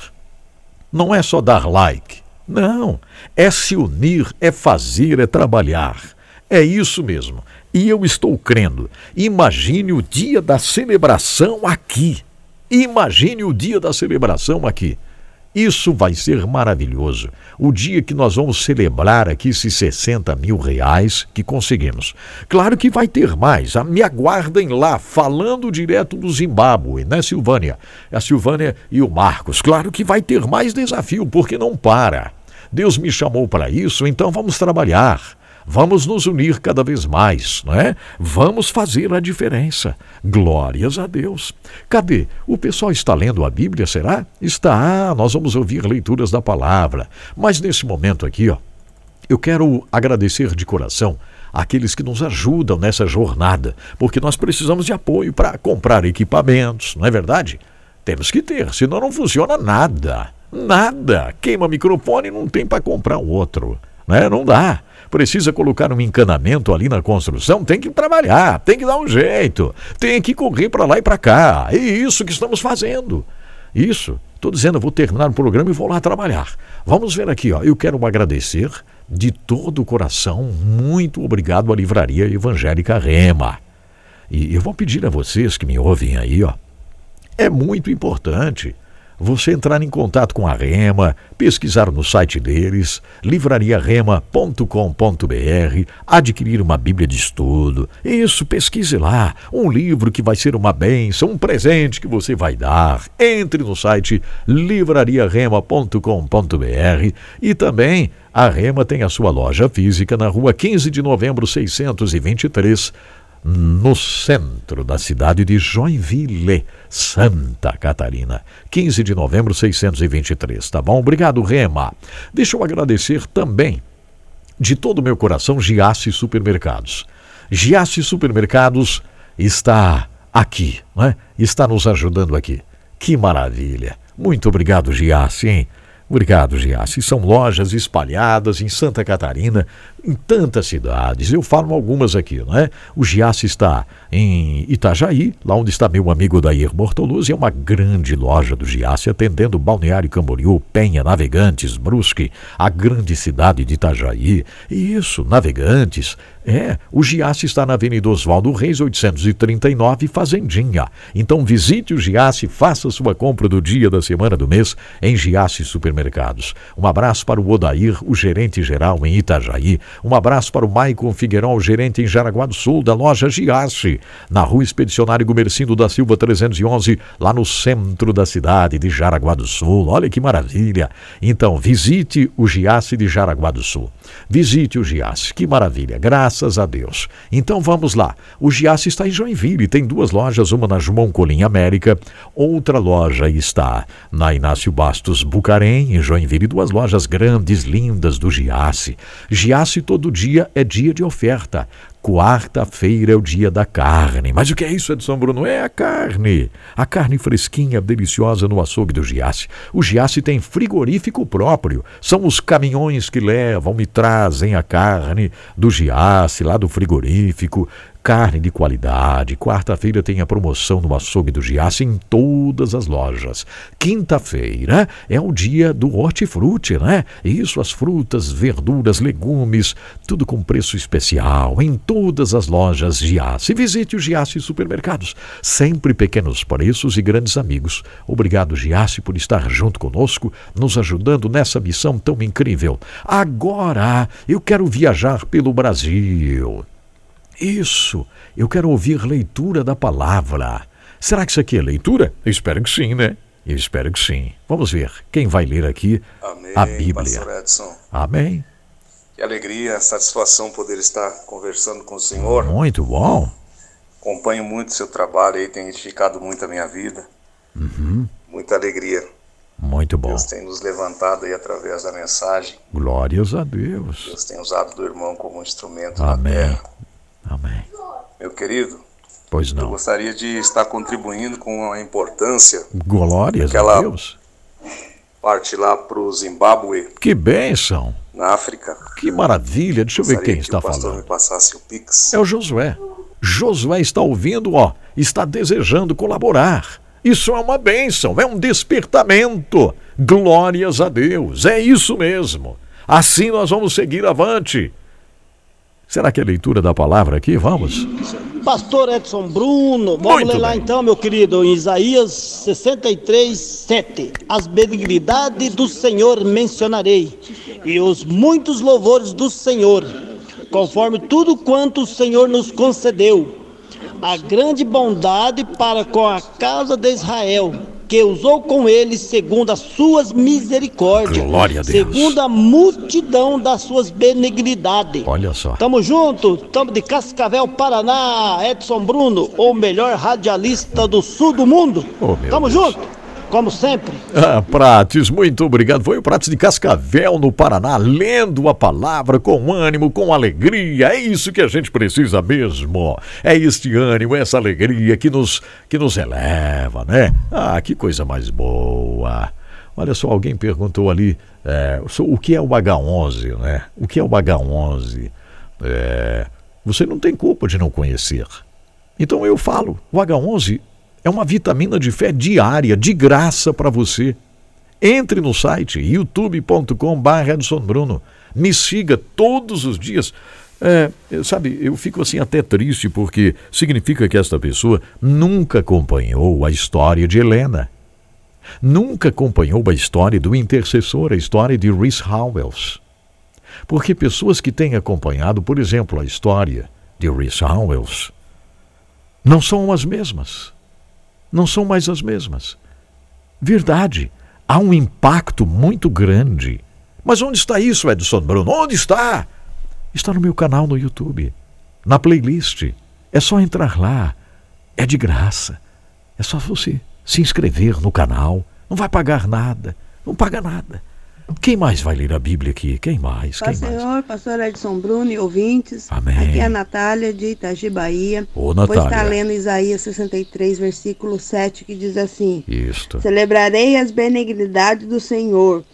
Não é só dar like. Não, é se unir, é fazer, é trabalhar. É isso mesmo. E eu estou crendo. Imagine o dia da celebração aqui. Imagine o dia da celebração aqui. Isso vai ser maravilhoso. O dia que nós vamos celebrar aqui esses 60 mil reais que conseguimos. Claro que vai ter mais. Me aguardem lá, falando direto do Zimbábue, né, Silvânia? A Silvânia e o Marcos. Claro que vai ter mais desafio, porque não para. Deus me chamou para isso, então vamos trabalhar. Vamos nos unir cada vez mais, não é? Vamos fazer a diferença. Glórias a Deus. Cadê? O pessoal está lendo a Bíblia, será? Está. Ah, nós vamos ouvir leituras da palavra. Mas nesse momento aqui, ó, eu quero agradecer de coração aqueles que nos ajudam nessa jornada, porque nós precisamos de apoio para comprar equipamentos, não é verdade? Temos que ter, senão não funciona nada. Nada. Queima microfone não tem para comprar outro. Né? Não dá precisa colocar um encanamento ali na construção, tem que trabalhar, tem que dar um jeito, tem que correr para lá e para cá. É isso que estamos fazendo. Isso. Estou dizendo, eu vou terminar o programa e vou lá trabalhar. Vamos ver aqui, ó. Eu quero agradecer de todo o coração. Muito obrigado à Livraria Evangélica Rema. E eu vou pedir a vocês que me ouvem aí, ó. É muito importante você entrar em contato com a Rema, pesquisar no site deles, livrariarema.com.br, adquirir uma Bíblia de estudo. Isso, pesquise lá. Um livro que vai ser uma benção, um presente que você vai dar. Entre no site livrariarema.com.br e também a Rema tem a sua loja física na rua 15 de novembro 623 no centro da cidade de Joinville, Santa Catarina. 15 de novembro, 623. Tá bom? Obrigado, Rema. Deixa eu agradecer também, de todo o meu coração, Giasse Supermercados. Giasse Supermercados está aqui, né? está nos ajudando aqui. Que maravilha! Muito obrigado, Giasse, hein? Obrigado, Giassi. São lojas espalhadas em Santa Catarina, em tantas cidades. Eu falo algumas aqui, não é? O Giassi está em Itajaí, lá onde está meu amigo Dair Bortoluzzi, é uma grande loja do Giassi, atendendo Balneário Camboriú, Penha, Navegantes, Brusque, a grande cidade de Itajaí. E isso, Navegantes, é, o Giasse está na Avenida Oswaldo Reis, 839, Fazendinha. Então visite o Giasse, faça sua compra do dia, da semana, do mês em Giasse Supermercados. Um abraço para o Odair, o gerente geral em Itajaí. Um abraço para o Maicon Figueiró, o gerente em Jaraguá do Sul, da loja Giasse, na rua Expedicionário Gumercindo da Silva 311, lá no centro da cidade de Jaraguá do Sul. Olha que maravilha. Então visite o Giasse de Jaraguá do Sul. Visite o Giasse, que maravilha. Graças Graças a Deus. Então vamos lá. O Giasse está em Joinville, tem duas lojas, uma na João América, outra loja está na Inácio Bastos Bucarém, em Joinville, duas lojas grandes, lindas do Giasse. Giasse todo dia é dia de oferta. Quarta-feira é o dia da carne. Mas o que é isso, Edson Bruno? É a carne. A carne fresquinha, deliciosa no açougue do Giasse. O Giasse tem frigorífico próprio. São os caminhões que levam e trazem a carne do Giasse, lá do frigorífico carne de qualidade. Quarta-feira tem a promoção no açougue do Giasse em todas as lojas. Quinta-feira é o dia do hortifruti, né? Isso, as frutas, verduras, legumes, tudo com preço especial em todas as lojas Giasse. Visite o Giasse Supermercados. Sempre pequenos preços e grandes amigos. Obrigado, Giasse, por estar junto conosco, nos ajudando nessa missão tão incrível. Agora eu quero viajar pelo Brasil. Isso. Eu quero ouvir leitura da palavra. Será que isso aqui é leitura? Eu espero que sim, né? Eu espero que sim. Vamos ver quem vai ler aqui Amém, a Bíblia. Pastor Edson. Amém. Que alegria, satisfação poder estar conversando com o Senhor. Muito bom. Acompanho muito o seu trabalho aí, tem edificado muito a minha vida. Uhum. Muita alegria. Muito bom. Deus tem nos levantado aí através da mensagem. Glórias a Deus. Deus tem usado do irmão como instrumento na Amém. terra. Amém. Meu querido, Pois eu não. gostaria de estar contribuindo com a importância Glórias a Deus. parte lá para o Zimbábue, Que bênção. na África. Que maravilha. Deixa eu ver quem que está o pastor falando. me passasse o Pix. É o Josué. Josué está ouvindo, ó, está desejando colaborar. Isso é uma bênção, é um despertamento. Glórias a Deus, é isso mesmo. Assim nós vamos seguir avante. Será que é leitura da palavra aqui? Vamos? Pastor Edson Bruno, vamos Muito ler lá bem. então, meu querido, em Isaías 63, 7. As benignidades do Senhor mencionarei, e os muitos louvores do Senhor, conforme tudo quanto o Senhor nos concedeu. A grande bondade para com a casa de Israel, que usou com eles segundo as suas misericórdias, Glória a Deus. segundo a multidão das suas benignidades. Olha só. Tamo junto, tamo de Cascavel, Paraná, Edson Bruno, o melhor radialista do sul do mundo. Oh, tamo Deus. junto, como sempre. Ah, Prates, muito obrigado. Foi o Prates de Cascavel, no Paraná, lendo a palavra com ânimo, com alegria. É isso que a gente precisa mesmo. É este ânimo, essa alegria que nos, que nos eleva, né? Ah, que coisa mais boa. Olha só, alguém perguntou ali é, o que é o H11, né? O que é o H11? É, você não tem culpa de não conhecer. Então eu falo, o H11 é uma vitamina de fé diária, de graça para você. Entre no site youtube.com.br Edson Bruno. Me siga todos os dias. É, sabe, eu fico assim até triste porque significa que esta pessoa nunca acompanhou a história de Helena. Nunca acompanhou a história do intercessor, a história de Rhys Howells. Porque pessoas que têm acompanhado, por exemplo, a história de Rhys Howells, não são as mesmas. Não são mais as mesmas. Verdade, há um impacto muito grande. Mas onde está isso, Edson Bruno? Onde está? Está no meu canal no YouTube, na playlist. É só entrar lá. É de graça. É só você se inscrever no canal. Não vai pagar nada. Não paga nada. Quem mais vai ler a Bíblia aqui? Quem mais? Quem Paz mais? Senhor, pastor Edson Bruno e ouvintes. Amém. Aqui é a Natália de Itagi, Bahia. Ô, Vou estar Natália. lendo Isaías 63, versículo 7, que diz assim: Isto. Celebrarei as benignidades do Senhor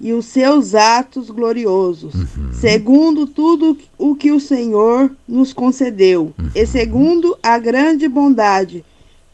e os seus atos gloriosos, Uhum. segundo tudo o que o Senhor nos concedeu, Uhum. e segundo a grande bondade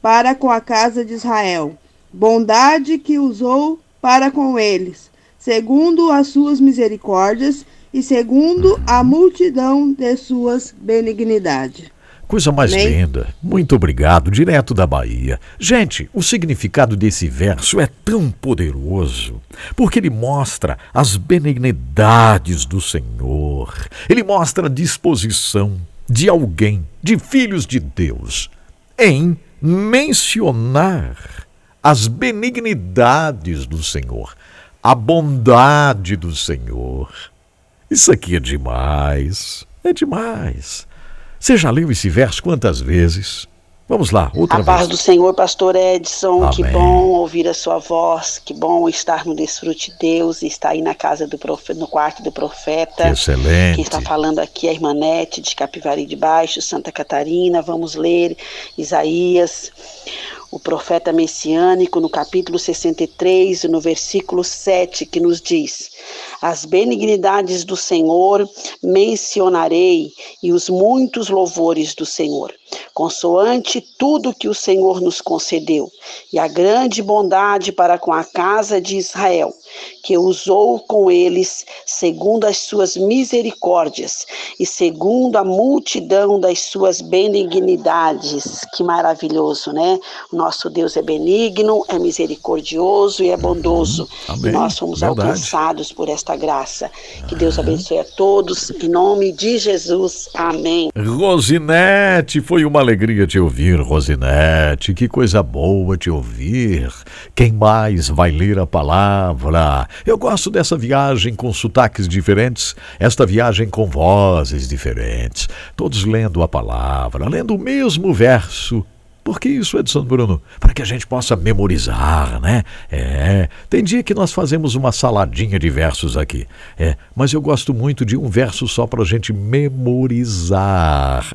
para com a casa de Israel, bondade que usou para com eles, segundo as suas misericórdias e segundo a multidão de suas benignidades. Coisa mais Amém. linda. Muito obrigado, direto da Bahia. Gente, o significado desse verso é tão poderoso, porque ele mostra as benignidades do Senhor. Ele mostra a disposição de alguém, de filhos de Deus, em mencionar as benignidades do Senhor, a bondade do Senhor. Isso aqui é demais. É demais. Você já leu esse verso quantas vezes? Vamos lá, outra A paz do vez. Senhor, pastor Edson, que Amém. bom ouvir a sua voz, que bom estar no Desfrute de Deus, estar aí na casa do profeta, no quarto do profeta. Excelente. Quem está falando aqui é a irmã Nete, de Capivari de Baixo, Santa Catarina. Vamos ler Isaías, o profeta messiânico, no capítulo 63, no versículo 7, que nos diz: As benignidades do Senhor mencionarei e os muitos louvores do Senhor, consoante tudo que o Senhor nos concedeu, e a grande bondade para com a casa de Israel, que usou com eles segundo as suas misericórdias e segundo a multidão das suas benignidades. Que maravilhoso, né? O nosso Deus é benigno, é misericordioso e é bondoso. Amém. E nós somos Verdade. alcançados por esta graça. Que Deus abençoe a todos, em nome de Jesus. Amém. Rosinete, foi uma alegria te ouvir, Rosinete. Que coisa boa te ouvir. Quem mais vai ler a palavra? Eu gosto dessa viagem com sotaques diferentes, esta viagem com vozes diferentes, todos lendo a palavra, lendo o mesmo verso. Por que isso, Edson Bruno? Para que a gente possa memorizar, né? É, tem dia que nós fazemos uma saladinha de versos aqui. É, mas eu gosto muito de um verso só para a gente memorizar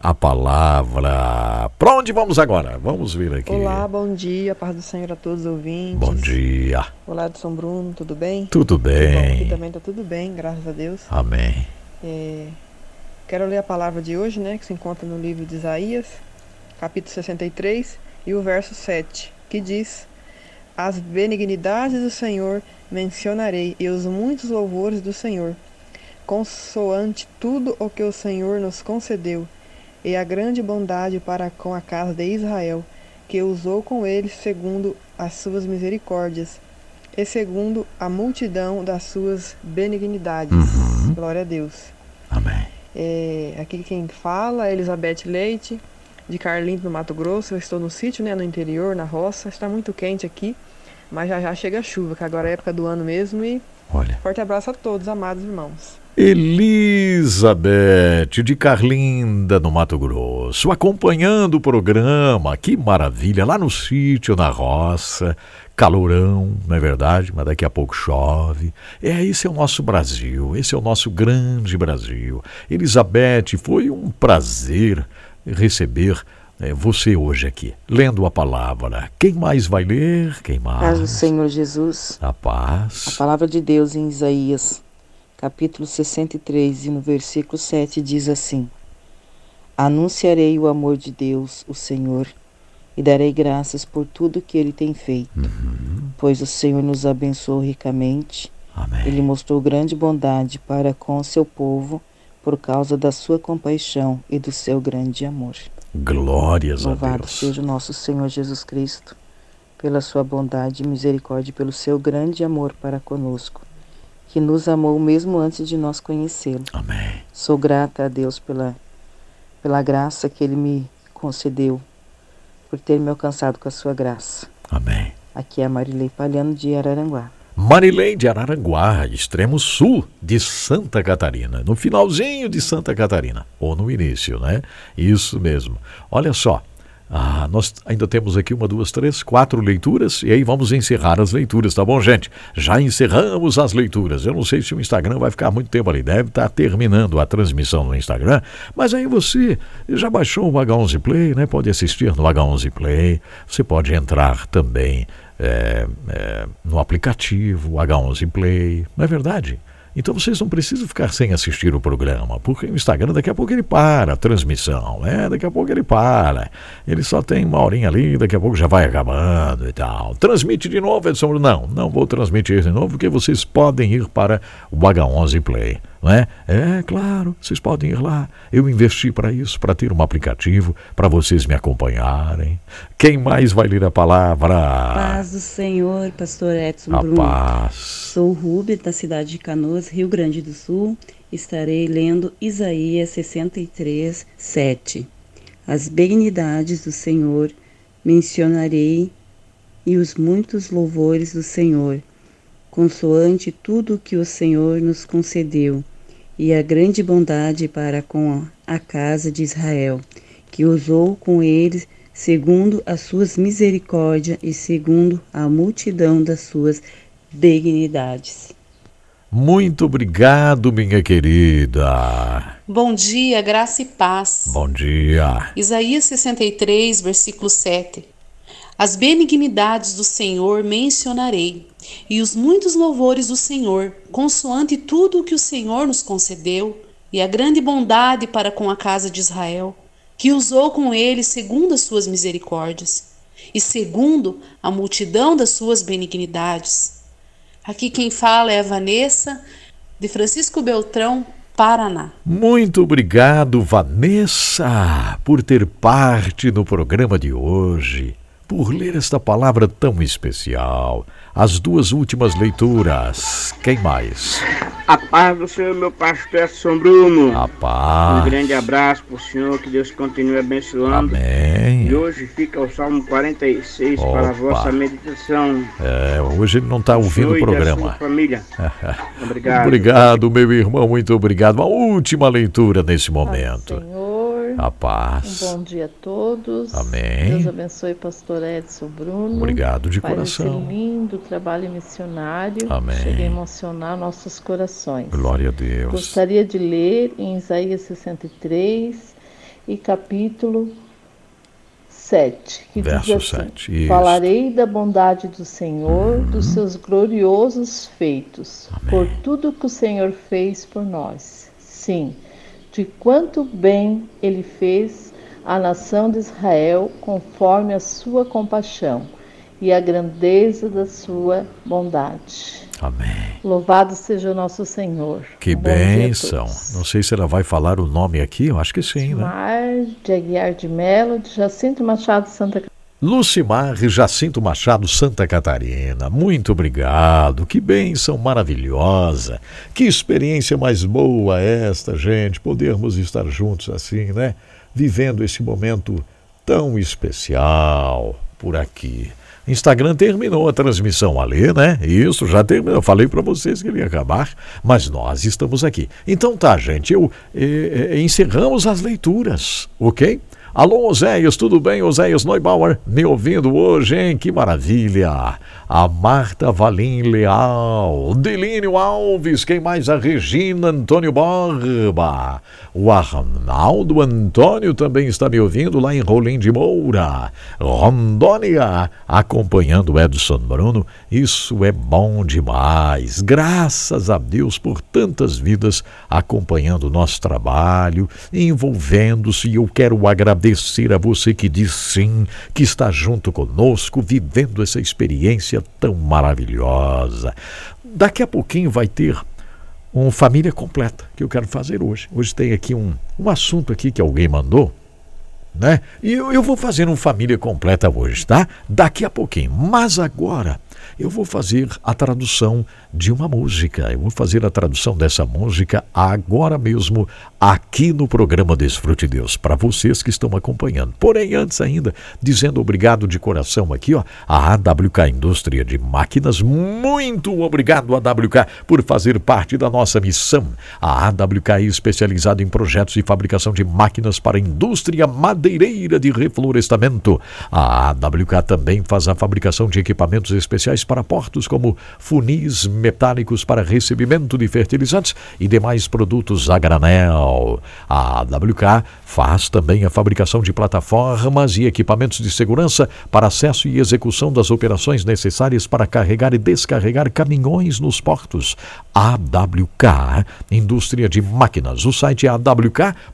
a palavra. Para onde vamos agora? Vamos ver aqui. Olá, bom dia, paz do Senhor a todos os ouvintes. Bom dia. Olá, São Bruno, tudo bem? Tudo Bom, aqui bem. também tá tudo bem, graças a Deus. Amém. É, quero ler a palavra de hoje, né, que se encontra no livro de Isaías, capítulo 63, e o verso 7, que diz: As benignidades do Senhor mencionarei, e os muitos louvores do Senhor, consoante tudo o que o Senhor nos concedeu, e a grande bondade para com a casa de Israel, que usou com eles segundo as suas misericórdias, e segundo a multidão das suas benignidades. Glória a Deus. Amém. É, aqui quem fala é Elizabeth Leite, de Carlinhos, no Mato Grosso. Eu estou no sítio, né, no interior, na roça. Está muito quente aqui, mas já já chega a chuva, que agora é época do ano mesmo. E Olha. forte abraço a todos, amados irmãos. Elizabeth de Carlinda, no Mato Grosso, acompanhando o programa. Que maravilha! Lá no sítio, na roça, calorão, não é verdade? Mas daqui a pouco chove. É, esse é o nosso Brasil, esse é o nosso grande Brasil. Elizabeth, foi um prazer receber eh, você hoje aqui, lendo a palavra. Quem mais vai ler? Quem Paz do mais? Senhor Jesus. A A paz. palavra de Deus em Isaías, capítulo 63, e no versículo 7 diz assim: Anunciarei o amor de Deus, o Senhor, e darei graças por tudo que ele tem feito, pois o Senhor nos abençoou ricamente. Amém. Ele mostrou grande bondade para com o seu povo por causa da sua compaixão e do seu grande amor. Glórias a Louvado Deus. seja o nosso Senhor Jesus Cristo, pela sua bondade e misericórdia, pelo seu grande amor para conosco, que nos amou mesmo antes de nós conhecê-lo. Amém. Sou grata a Deus pela, pela graça que ele me concedeu, por ter me alcançado com a sua graça. Amém. Aqui é a Marilei Palhano de Araranguá. Marilei de Araranguá, extremo sul de Santa Catarina, no finalzinho de Santa Catarina, ou no início, né? Isso mesmo. Olha só, ah, nós ainda temos aqui uma, duas, três, quatro leituras, e aí vamos encerrar as leituras, tá bom, gente? Já encerramos as leituras. Eu não sei se o Instagram vai ficar muito tempo ali, deve estar terminando a transmissão no Instagram, mas aí você já baixou o H11 Play, né? Pode assistir no H11 Play, você pode entrar também é, é, no aplicativo H11 Play, não é verdade? Então vocês não precisam ficar sem assistir o programa, porque o Instagram daqui a pouco ele para a transmissão, né? Daqui a pouco ele para. Ele só tem uma horinha ali, daqui a pouco já vai acabando e tal. Transmite de novo, Edson. Não, não vou transmitir de novo, porque vocês podem ir para o H11 Play. Não é? é, claro, vocês podem ir lá. Eu investi para isso, para ter um aplicativo, para vocês me acompanharem. Quem mais vai ler a palavra? Paz do Senhor, pastor Edson A Bruno. paz. Sou Rubem, da cidade de Canoas, Rio Grande do Sul. Estarei lendo Isaías 63, 7. As benignidades do Senhor mencionarei e os muitos louvores do Senhor, consoante tudo que o Senhor nos concedeu, e a grande bondade para com a casa de Israel, que usou com eles segundo as suas misericórdias e segundo a multidão das suas benignidades. Muito obrigado, minha querida. Bom dia, graça e paz. Bom dia. Isaías 63, versículo 7. As benignidades do Senhor mencionarei, e os muitos louvores do Senhor, consoante tudo o que o Senhor nos concedeu, e a grande bondade para com a casa de Israel, que usou com ele segundo as suas misericórdias, e segundo a multidão das suas benignidades. Aqui quem fala é a Vanessa, de Francisco Beltrão, Paraná. Muito obrigado, Vanessa, por ter parte no programa de hoje, por ler esta palavra tão especial as duas últimas leituras. Quem mais? A paz do Senhor, meu pastor São Bruno. A paz. Um grande abraço para o Senhor, que Deus continue abençoando. Amém. E hoje fica o Salmo 46 Opa. para a vossa meditação. É, hoje ele não está ouvindo o programa. família. Obrigado. obrigado, meu irmão, muito obrigado. Uma última leitura nesse momento. A paz. Um bom dia a todos. Amém. Deus abençoe pastor Edson Bruno. Obrigado de Faz coração. Esse lindo trabalho missionário. Amém. Chega a emocionar nossos corações. Glória a Deus. Gostaria de ler em Isaías 63 e capítulo 7, que Verso diz assim: 7. Isso. Falarei da bondade do Senhor, uhum. dos seus gloriosos feitos, Amém. por tudo que o Senhor fez por nós. Sim, de quanto bem ele fez à nação de Israel, conforme a sua compaixão e a grandeza da sua bondade. Amém. Louvado seja o nosso Senhor. Que Um bênção. Não sei se ela vai falar o nome aqui, eu acho que sim, né? Mar de Aguiar de Melo, de Jacinto Machado, Santa Catarina. Lucimar Jacinto Machado, Santa Catarina. Muito obrigado. Que bênção maravilhosa. Que experiência mais boa esta, gente, podermos estar juntos assim, né? Vivendo esse momento tão especial por aqui. Instagram terminou a transmissão ali, né? Isso, já terminou. Eu falei para vocês que ele ia acabar, mas nós estamos aqui. Então tá, gente, eu eh, eh, encerramos as leituras, ok? Alô, Oséias, tudo bem? Oséias Neubauer, me ouvindo hoje, hein? Que maravilha! A Marta Valim Leal, Delínio Alves, quem mais? A Regina Antônio Borba, o Arnaldo Antônio também está me ouvindo lá em Rolim de Moura, Rondônia, acompanhando o Edson Bruno. Isso é bom demais. Graças a Deus por tantas vidas acompanhando o nosso trabalho, envolvendo-se. Eu quero agradecer a você que diz sim, que está junto conosco, vivendo essa experiência tão maravilhosa. Daqui a pouquinho vai ter um família completa que eu quero fazer hoje. Hoje tem aqui um, um assunto aqui que alguém mandou, né? E eu, eu vou fazer um família completa hoje, tá? Daqui a pouquinho. Mas agora eu vou fazer a tradução de uma música. Eu vou fazer a tradução dessa música agora mesmo aqui no programa Desfrute Deus, para vocês que estão acompanhando. Porém, antes ainda, dizendo obrigado de coração aqui, ó, a AWK Indústria de Máquinas, muito obrigado AWK por fazer parte da nossa missão. A AWK é especializada em projetos e fabricação de máquinas para a indústria madeireira de reflorestamento. A AWK também faz a fabricação de equipamentos especiais para portos como funis metálicos para recebimento de fertilizantes e demais produtos a granel. A AWK faz também a fabricação de plataformas e equipamentos de segurança para acesso e execução das operações necessárias para carregar e descarregar caminhões nos portos. AWK, Indústria de Máquinas. O site é awk.ind.br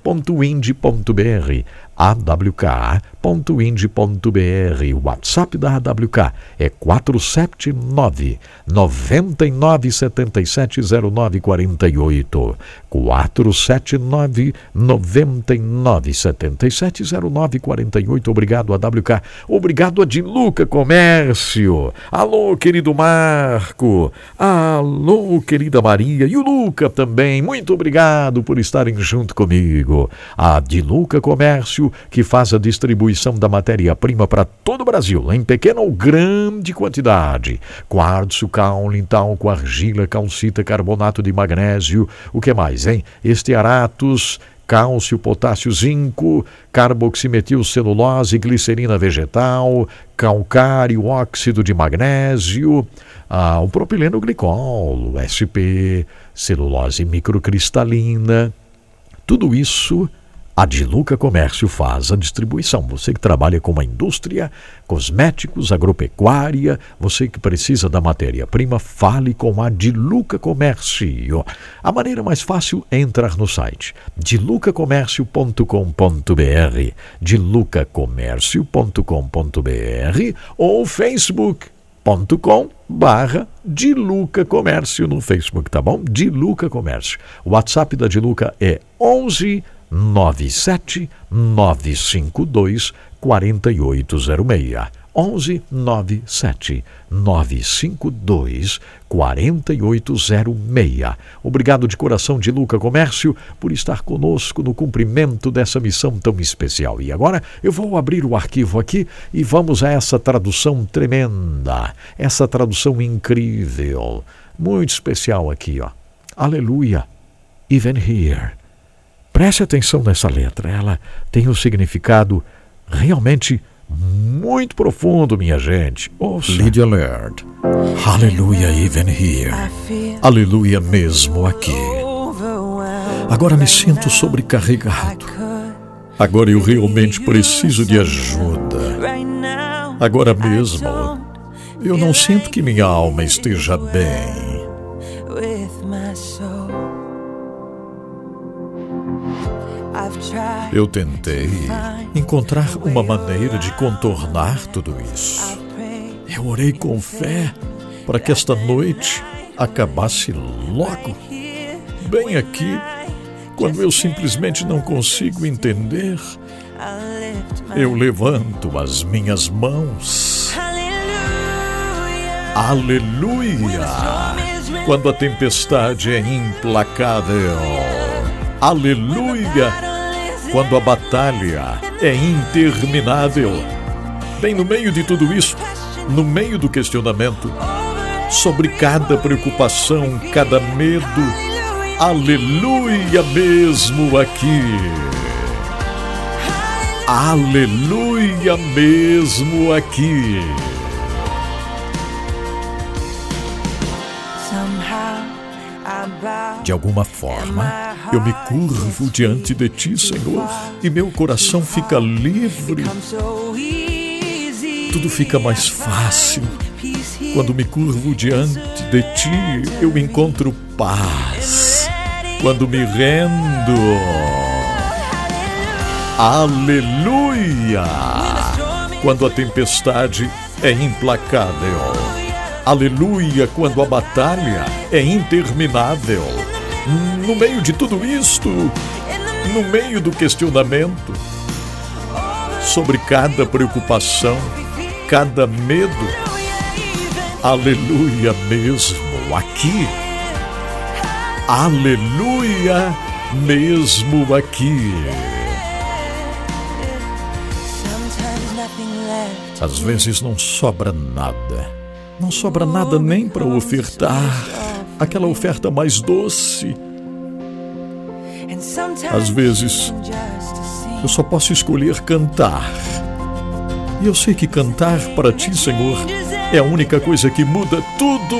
awk.ind.br. O WhatsApp da AWK é 479 9977 0948. 479 9977 0948. Obrigado, AWK. Obrigado a Diluca Comércio. Alô, querido Marco. Alô, querida Maria. E o Luca também. Muito obrigado por estarem junto comigo. A Diluca Comércio que faz a distribuição da matéria-prima para todo o Brasil, em pequena ou grande quantidade. Quartzo, caule, talco, argila, calcita, carbonato de magnésio. O que mais, hein? Estearatos, cálcio, potássio, zinco, carboximetil celulose, glicerina vegetal, calcário, óxido de magnésio, ah, o propileno glicol, o SP, celulose microcristalina. Tudo isso a Diluca Comércio faz a distribuição. Você que trabalha com a indústria, cosméticos, agropecuária, você que precisa da matéria-prima, fale com a Diluca Comércio. A maneira mais fácil é entrar no site dilucacomércio.com.br, dilucacomércio.com.br ou Facebook facebook.com barra Diluca Comércio no Facebook, tá bom? Diluca Comércio. O WhatsApp da Diluca é 11 97 952 4806. 11 97 952 4806. Obrigado de coração de Luca Comércio por estar conosco no cumprimento dessa missão tão especial. E agora eu vou abrir o arquivo aqui e vamos a essa tradução tremenda, essa tradução incrível, muito especial aqui, ó. Aleluia. Even here. Preste atenção nessa letra, ela tem um significado realmente muito profundo, minha gente. Ouça. Lydia Laird. Aleluia, even here. Aleluia mesmo aqui. Agora me sinto sobrecarregado. Agora eu realmente preciso de ajuda. Agora mesmo, eu não sinto que minha alma esteja bem. Eu tentei encontrar uma maneira de contornar tudo isso. Eu orei com fé para que esta noite acabasse logo. Bem aqui, quando eu simplesmente não consigo entender, eu levanto as minhas mãos. Aleluia! Quando a tempestade é implacável. Aleluia! Quando a batalha é interminável. Bem no meio de tudo isso, no meio do questionamento, sobre cada preocupação, cada medo, aleluia mesmo aqui. Aleluia mesmo aqui. De alguma forma, eu me curvo diante de ti, Senhor, e meu coração fica livre. Tudo fica mais fácil. Quando me curvo diante de ti, eu encontro paz. Quando me rendo. Aleluia! Quando a tempestade é implacável. Aleluia! Quando a batalha é interminável. No meio de tudo isto, no meio do questionamento, sobre cada preocupação, cada medo, aleluia mesmo aqui, aleluia mesmo aqui. Às vezes não sobra nada, não sobra nada nem para ofertar aquela oferta mais doce. Às vezes, eu só posso escolher cantar. E eu sei que cantar para ti, Senhor, é a única coisa que muda tudo.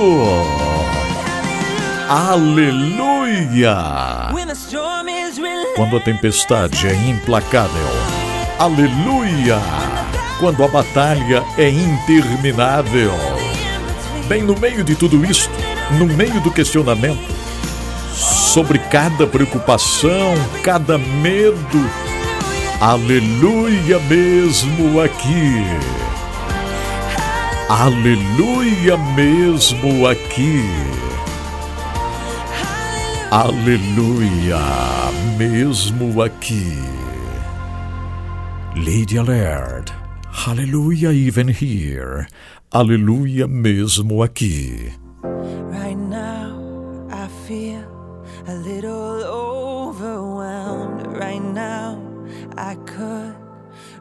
Aleluia! Quando a tempestade é implacável. Aleluia! Quando a batalha é interminável. Bem no meio de tudo isto, no meio do questionamento, sobre cada preocupação, cada medo. Aleluia mesmo aqui. Aleluia mesmo aqui. Aleluia mesmo aqui. Lady Alert. Hallelujah even here. Aleluia mesmo aqui. Right now, I feel a little overwhelmed. Right now, I could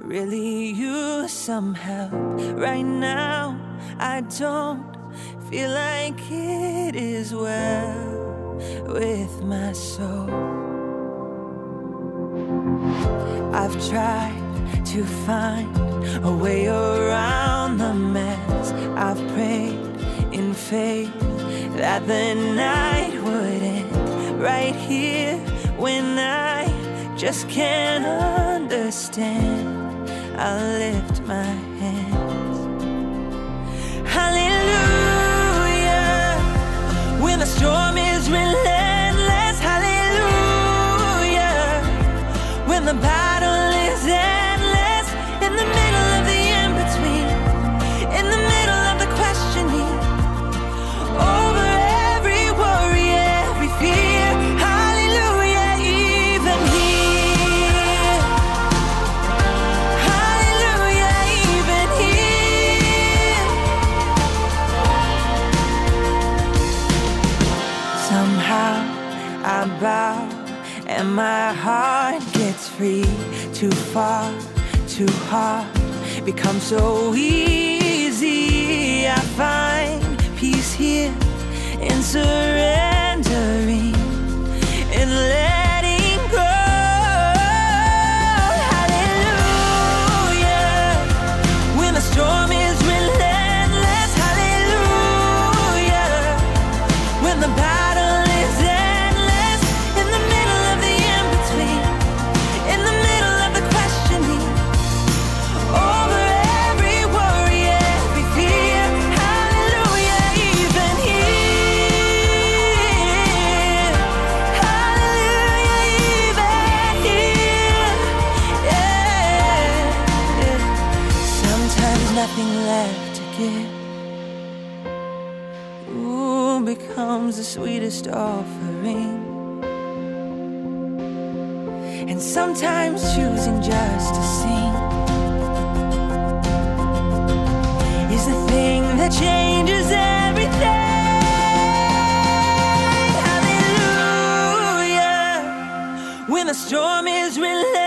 really use some help. Right now, I don't feel like it is well with my soul. I've tried to find a way around the mess. I've prayed in faith that the night would end right here when I just can't understand. I lift my hands. Hallelujah. When the storm is relentless. Hallelujah. When the my heart gets free. Too far, too hard, becomes so easy. I find peace here in surrendering sweetest offering. And sometimes choosing just to sing is the thing that changes everything. Hallelujah. When the storm is relentless,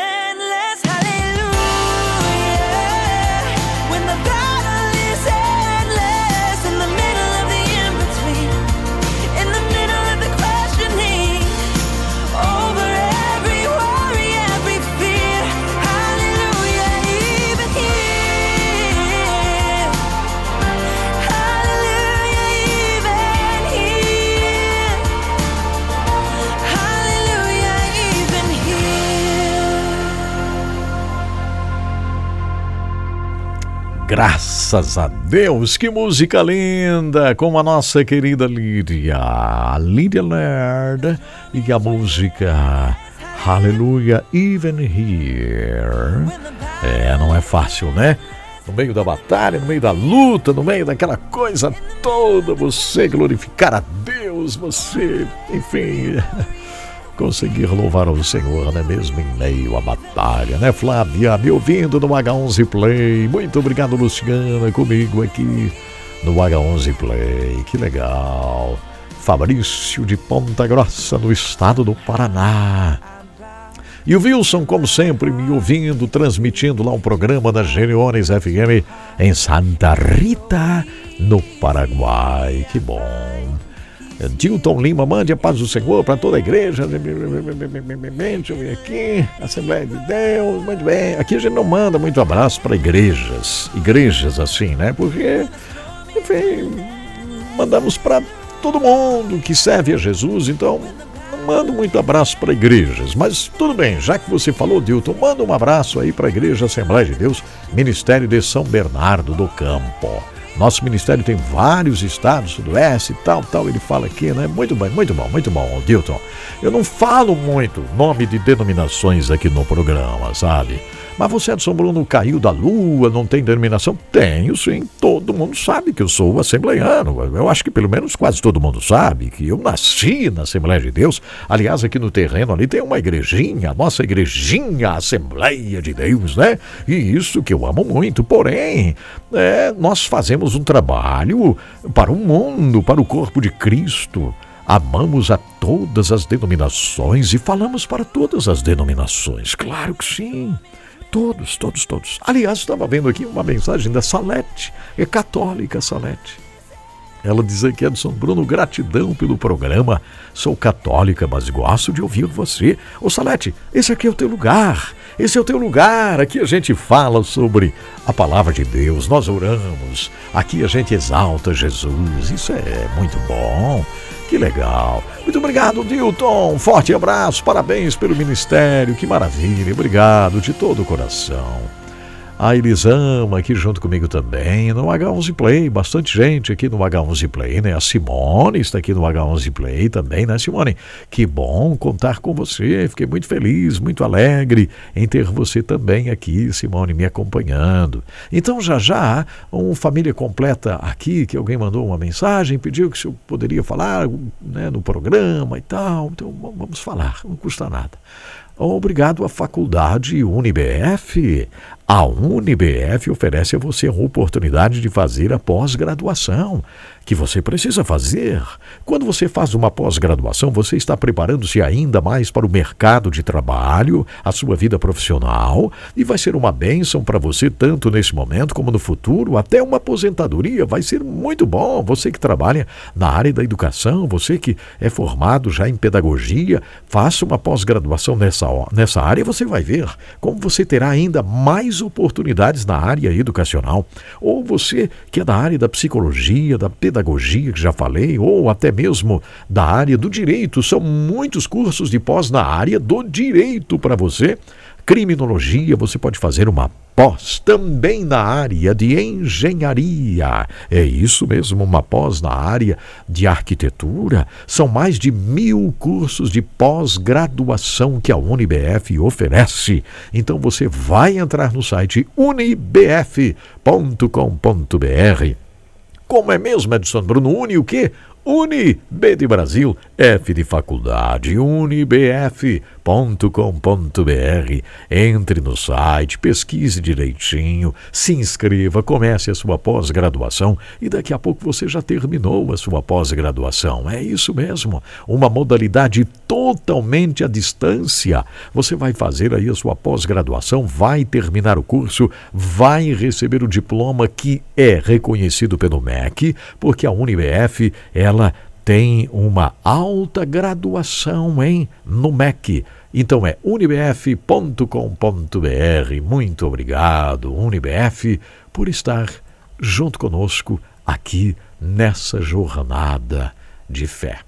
Graças a Deus, que música linda! Com a nossa querida Lídia, Lídia Laird, e a música Hallelujah, Even Here. É, não é fácil, né? No meio da batalha, no meio da luta, no meio daquela coisa toda, você glorificar a Deus, você, enfim, conseguir louvar ao Senhor, né? Mesmo em meio à batalha, né, Flávia? Me ouvindo no H11 Play. Muito obrigado, Luciana, comigo aqui no H11 Play. Que legal. Fabrício de Ponta Grossa, no estado do Paraná. E o Wilson, como sempre, me ouvindo, transmitindo lá um programa da Geneones FM em Santa Rita, no Paraguai. Que bom. Dilton Lima, mande a paz do Senhor para toda a igreja. Deixa eu ver aqui. Assembleia de Deus, muito bem. Aqui a gente não manda muito abraço para igrejas. Igrejas assim, né? Porque, enfim, mandamos para todo mundo que serve a Jesus. Então, não mando muito abraço para igrejas. Mas tudo bem, já que você falou, Dilton, manda um abraço aí para a Igreja Assembleia de Deus, Ministério de São Bernardo do Campo. Nosso ministério tem vários estados, sudoeste tal, tal, ele fala aqui, né? Muito bem, muito bom, muito bom, Dilton. Eu não falo muito nome de denominações aqui no programa, sabe? Mas você, Edson Bruno, caiu da lua, não tem denominação? Tenho, sim. Todo mundo sabe que eu sou assembleiano. Eu acho que pelo menos quase todo mundo sabe que eu nasci na Assembleia de Deus. Aliás, aqui no terreno ali tem uma igrejinha, a nossa igrejinha, a Assembleia de Deus, né? E isso que eu amo muito. Porém, é, nós fazemos um trabalho para o mundo, para o corpo de Cristo. Amamos a todas as denominações e falamos para todas as denominações. Claro que sim. Todos, todos, todos. Aliás, estava vendo aqui uma mensagem da Salete, é católica Salete. Ela diz aqui, Edson Bruno, gratidão pelo programa. Sou católica, mas gosto de ouvir você. Ô Salete, esse aqui é o teu lugar. Esse é o teu lugar. Aqui a gente fala sobre a palavra de Deus, nós oramos. Aqui a gente exalta Jesus. Isso é muito bom. Que legal. Muito obrigado, Dilton. Forte abraço, parabéns pelo ministério. Que maravilha. Obrigado de todo o coração. A Elisama aqui junto comigo também no H11 Play. Bastante gente aqui no H11 Play, né? A Simone está aqui no H11 Play também, né, Simone? Que bom contar com você. Fiquei muito feliz, muito alegre em ter você também aqui, Simone, me acompanhando. Então, já já, uma família completa aqui, que alguém mandou uma mensagem, pediu que se eu poderia falar né, no programa e tal. Então, vamos falar, não custa nada. Obrigado à Faculdade UniBF, A UniBF oferece a você a oportunidade de fazer a pós-graduação que você precisa fazer. Quando você faz uma pós-graduação, você está preparando-se ainda mais para o mercado de trabalho, a sua vida profissional, e vai ser uma bênção para você tanto nesse momento como no futuro, até uma aposentadoria. Vai ser muito bom. Você que trabalha na área da educação, você que é formado já em pedagogia, faça uma pós-graduação nessa, nessa área, você vai ver como você terá ainda mais oportunidades na área educacional. Ou você que é da área da psicologia, da pedagogia, que já falei, ou até mesmo da área do direito. São muitos cursos de pós na área do direito para você. Criminologia, você pode fazer uma pós também na área de engenharia. É isso mesmo, uma pós na área de arquitetura. São mais de mil cursos de pós-graduação que a UniBF oferece. Então você vai entrar no site unibf.com.br como é mesmo, Edson Bruno? Uni o quê? Uni, B de Brasil, F de faculdade, unibf.com.br. Entre no site, pesquise direitinho, se inscreva, comece a sua pós-graduação e daqui a pouco você já terminou a sua pós-graduação. É isso mesmo, uma modalidade totalmente à distância. Você vai fazer aí a sua pós-graduação, vai terminar o curso, vai receber o diploma que é reconhecido pelo MEC, porque a UniBF, ela tem uma alta graduação em no MEC. Então é unibf.com.br. Muito obrigado, Unibf, por estar junto conosco aqui nessa jornada de fé.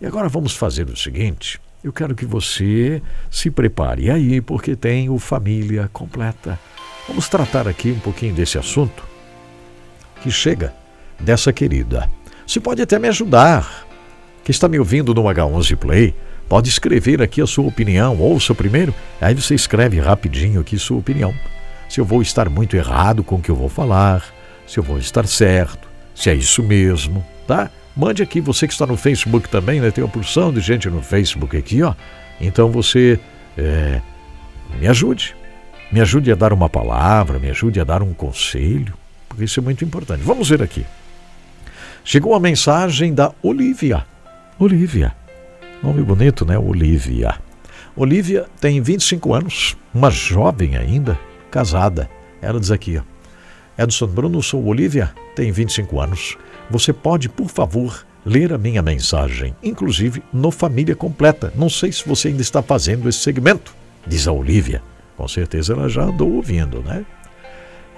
E agora vamos fazer o seguinte: eu quero que você se prepare aí, porque tem o Família Completa. Vamos tratar aqui um pouquinho desse assunto que chega dessa querida. Você pode até me ajudar que está me ouvindo no H11 Play, pode escrever aqui a sua opinião. Ouça primeiro, aí você escreve rapidinho aqui sua opinião. Se eu vou estar muito errado com o que eu vou falar, se eu vou estar certo, se é isso mesmo, tá? Mande aqui, você que está no Facebook também, né? Tem uma porção de gente no Facebook aqui, ó. Então você é, me ajude. Me ajude a dar uma palavra, me ajude a dar um conselho, porque isso é muito importante. Vamos ver aqui. Chegou a mensagem da Olivia. Olivia. Nome bonito, né? Olivia. Olivia tem 25 anos, uma jovem ainda, casada. Ela diz aqui, ó. Edson Bruno, sou Olivia, tem 25 anos. Você pode, por favor, ler a minha mensagem, inclusive no Família Completa. Não sei se você ainda está fazendo esse segmento, diz a Olivia. Com certeza ela já andou ouvindo, né?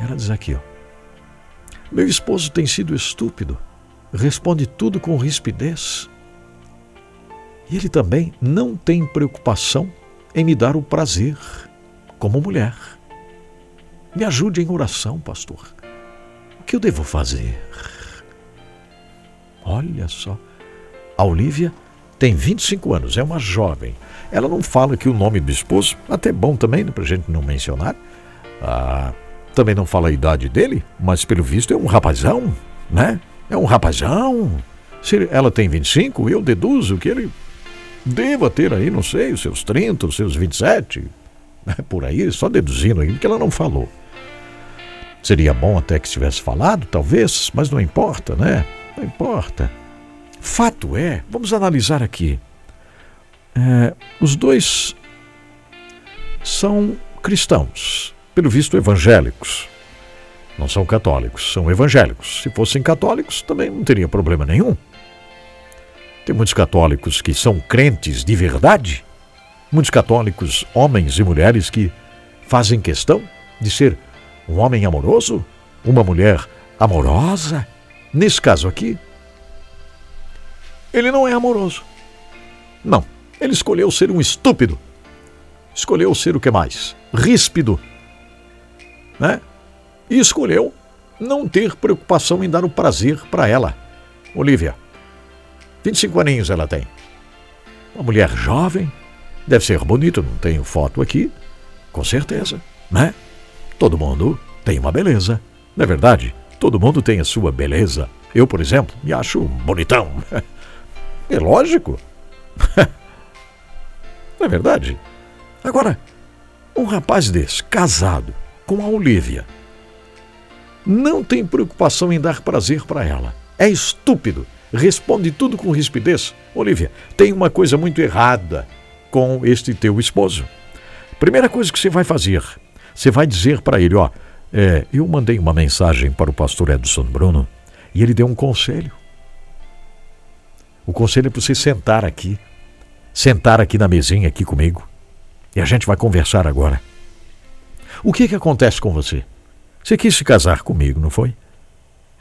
Ela diz aqui, ó. Meu esposo tem sido estúpido. Responde tudo com rispidez. E ele também não tem preocupação em me dar o prazer como mulher. Me ajude em oração, pastor. O que eu devo fazer? Olha só. A Olivia tem 25 anos, é uma jovem. Ela não fala que o nome do esposo, até bom também, né, para a gente não mencionar. Ah, também não fala a idade dele, mas pelo visto é um rapazão, né? É um rapazão. Se ela tem 25, eu deduzo que ele deva ter aí, não sei, os seus 30, os seus 27, né, por aí, só deduzindo aí, porque ela não falou. Seria bom até que tivesse falado, talvez, mas não importa, né? Não importa. Fato é, vamos analisar aqui. É, os dois são cristãos, pelo visto evangélicos. Não são católicos, são evangélicos. Se fossem católicos, também não teria problema nenhum. Tem muitos católicos que são crentes de verdade, muitos católicos, homens e mulheres, que fazem questão de ser um homem amoroso, uma mulher amorosa. Nesse caso aqui, ele não é amoroso. Não, ele escolheu ser um estúpido. Escolheu ser o que mais? Ríspido. Né? E escolheu não ter preocupação em dar o prazer para ela. Olivia, 25 aninhos ela tem. Uma mulher jovem, deve ser bonita, não tenho foto aqui, com certeza, né? Todo mundo tem uma beleza, não é verdade? Todo mundo tem a sua beleza. Eu, por exemplo, me acho bonitão. É lógico. Não é verdade? Agora, um rapaz desse, casado, com a Olivia. Não tem preocupação em dar prazer para ela. É estúpido. Responde tudo com rispidez. Olivia, tem uma coisa muito errada com este teu esposo. Primeira coisa que você vai fazer, você vai dizer para ele, ó, é, eu mandei uma mensagem para o pastor Edson Bruno e ele deu um conselho. O conselho é para você sentar aqui, sentar aqui na mesinha aqui comigo e a gente vai conversar agora. O que que acontece com você? Você quis se casar comigo, não foi?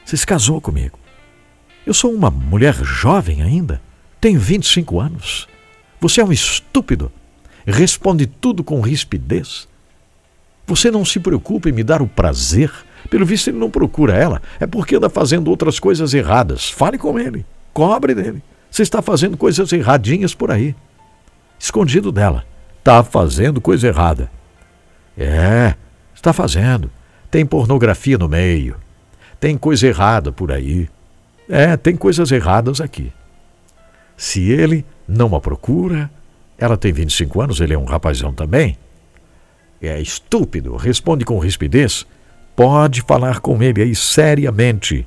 Você se casou comigo. Eu sou uma mulher jovem ainda, tenho 25 anos. Você é um estúpido. Responde tudo com rispidez. Você não se preocupa em me dar o prazer. Pelo visto, ele não procura ela. É porque anda fazendo outras coisas erradas. Fale com ele. Cobre dele. Você está fazendo coisas erradinhas por aí. Escondido dela. Está fazendo coisa errada. É, está fazendo. Tem pornografia no meio. Tem coisa errada por aí. É, tem coisas erradas aqui. Se ele não a procura, ela tem 25 anos, ele é um rapazão também. É estúpido, responde com rispidez. Pode falar com ele aí seriamente.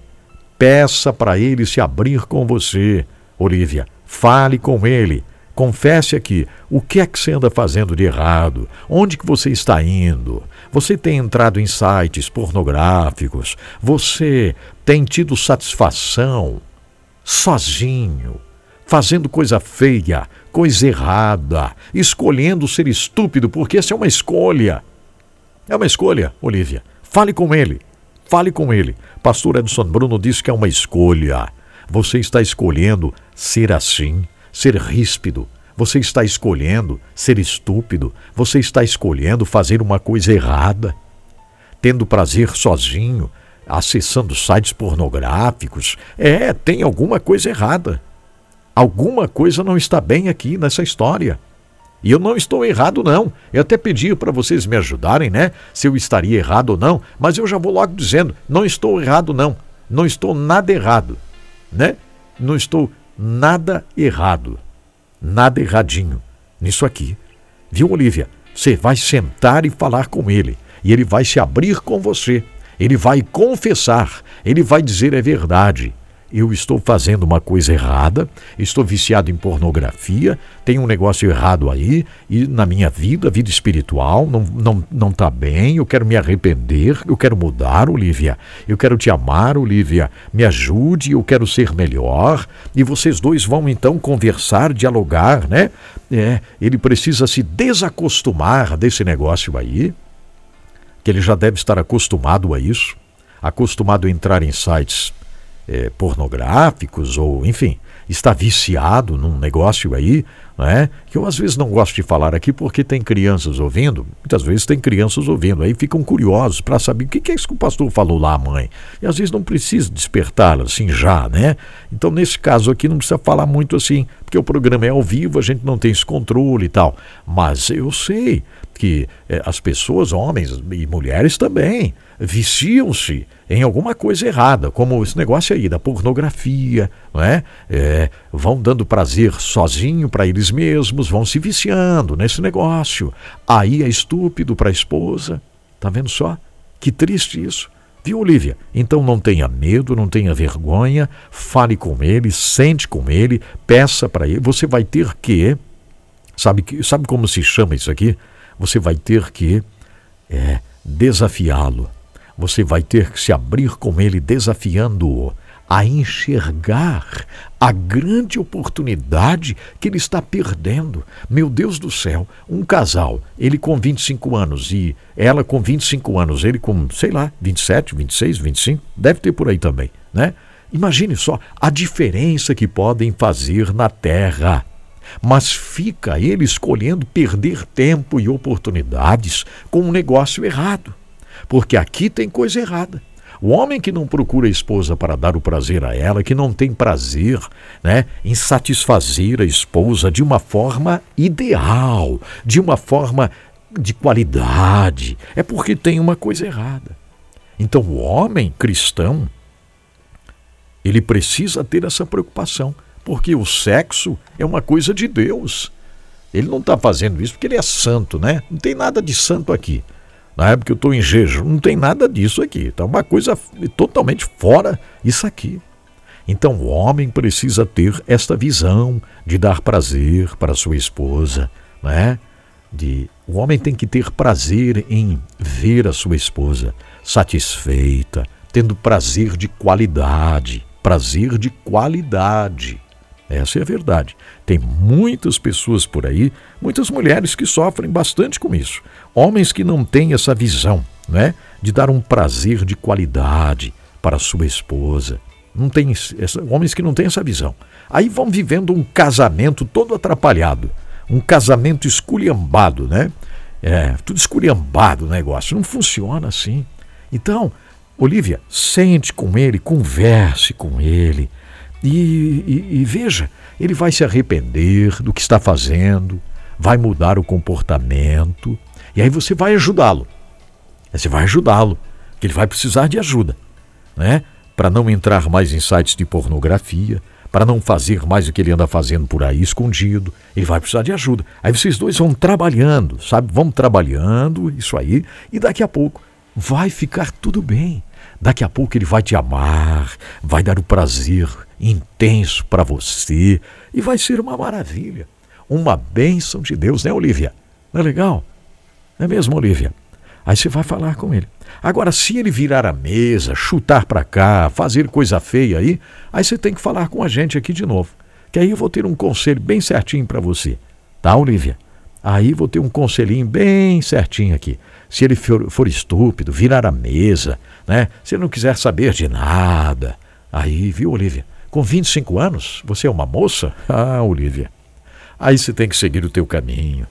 Peça para ele se abrir com você. Olivia, fale com ele. Confesse aqui, o que é que você anda fazendo de errado? Onde que você está indo? Você tem entrado em sites pornográficos? Você tem tido satisfação sozinho, fazendo coisa feia, coisa errada, escolhendo ser estúpido, porque essa é uma escolha. É uma escolha, Olivia. Fale com ele. Fale com ele. Pastor Edson Bruno disse que é uma escolha. Você está escolhendo ser assim ser ríspido. Você está escolhendo ser estúpido. Você está escolhendo fazer uma coisa errada. Tendo prazer sozinho, acessando sites pornográficos. É, tem alguma coisa errada. Alguma coisa não está bem aqui nessa história. E eu não estou errado, não. Eu até pedi para vocês me ajudarem, né? Se eu estaria errado ou não. Mas eu já vou logo dizendo: não estou errado, não. Não estou nada errado, né? Não estou nada errado, nada erradinho nisso aqui. Viu, Olivia? Você vai sentar e falar com ele, e ele vai se abrir com você. Ele vai confessar, ele vai dizer é verdade eu estou fazendo uma coisa errada, estou viciado em pornografia, tem um negócio errado aí, e na minha vida, vida espiritual, não está não, não tá bem, eu quero me arrepender, eu quero mudar, Olivia, eu quero te amar, Olivia, me ajude, eu quero ser melhor, e vocês dois vão então conversar, dialogar, né? É, ele precisa se desacostumar desse negócio aí, que ele já deve estar acostumado a isso, acostumado a entrar em sites é, pornográficos ou, enfim, está viciado num negócio aí, né? que eu às vezes não gosto de falar aqui porque tem crianças ouvindo, muitas vezes tem crianças ouvindo, aí ficam curiosos para saber o que é isso que o pastor falou lá, mãe. E às vezes não precisa despertar assim já, né? Então, nesse caso aqui, não precisa falar muito assim, porque o programa é ao vivo, a gente não tem esse controle e tal. Mas eu sei que é, as pessoas, homens e mulheres também, viciam-se em alguma coisa errada, como esse negócio aí da pornografia, não é? é vão dando prazer sozinho para eles mesmos, vão se viciando nesse negócio. Aí é estúpido para a esposa. Tá vendo só? Que triste isso. Viu, Olivia? Então não tenha medo, não tenha vergonha, fale com ele, sente com ele, peça para ele. Você vai ter que. Sabe, sabe como se chama isso aqui? Você vai ter que é, desafiá-lo você vai ter que se abrir com ele, desafiando-o a enxergar a grande oportunidade que ele está perdendo. Meu Deus do céu, um casal, ele com 25 anos e ela com 25 anos, ele com, sei lá, 27, 26, 25, deve ter por aí também, né? Imagine só a diferença que podem fazer na terra. Mas fica ele escolhendo perder tempo e oportunidades com um negócio errado porque aqui tem coisa errada. O homem que não procura a esposa para dar o prazer a ela, que não tem prazer né, em satisfazer a esposa de uma forma ideal, de uma forma de qualidade, é porque tem uma coisa errada. Então, o homem cristão, ele precisa ter essa preocupação, porque o sexo é uma coisa de Deus. Ele não está fazendo isso porque ele é santo, né? Não tem nada de santo aqui. não é porque eu estou em jejum, não tem nada disso aqui. Está uma coisa totalmente fora isso aqui. Então o homem precisa ter esta visão de dar prazer para sua esposa, não é? De, o homem tem que ter prazer em ver a sua esposa satisfeita, tendo prazer de qualidade, prazer de qualidade. Essa é a verdade. Tem muitas pessoas por aí, muitas mulheres que sofrem bastante com isso. Homens que não têm essa visão, né, de dar um prazer de qualidade para sua esposa. Não tem essa, homens que não têm essa visão. Aí vão vivendo um casamento todo atrapalhado, um casamento esculhambado, né? É, tudo esculhambado o negócio. Não funciona assim. Então, Olivia, sente com ele, converse com ele e, e, e veja, ele vai se arrepender do que está fazendo, vai mudar o comportamento e aí você vai ajudá-lo. Você vai ajudá-lo, que ele vai precisar de ajuda, né? Para não entrar mais em sites de pornografia, para não fazer mais o que ele anda fazendo por aí escondido, ele vai precisar de ajuda. Aí vocês dois vão trabalhando, sabe? Vão trabalhando isso aí e daqui a pouco vai ficar tudo bem. Daqui a pouco ele vai te amar, vai dar o prazer intenso para você e vai ser uma maravilha. Uma bênção de Deus, né, Olivia? Não é legal? Não é mesmo, Olivia? Aí você vai falar com ele. Agora, se ele virar a mesa, chutar para cá, fazer coisa feia aí, aí você tem que falar com a gente aqui de novo. Que aí eu vou ter um conselho bem certinho para você. Tá, Olivia? Aí vou ter um conselhinho bem certinho aqui. Se ele for, for estúpido, virar a mesa, né? Se ele não quiser saber de nada. Aí, viu, Olivia? Com 25 anos, você é uma moça? Ah, Olivia. Aí você tem que seguir o teu caminho.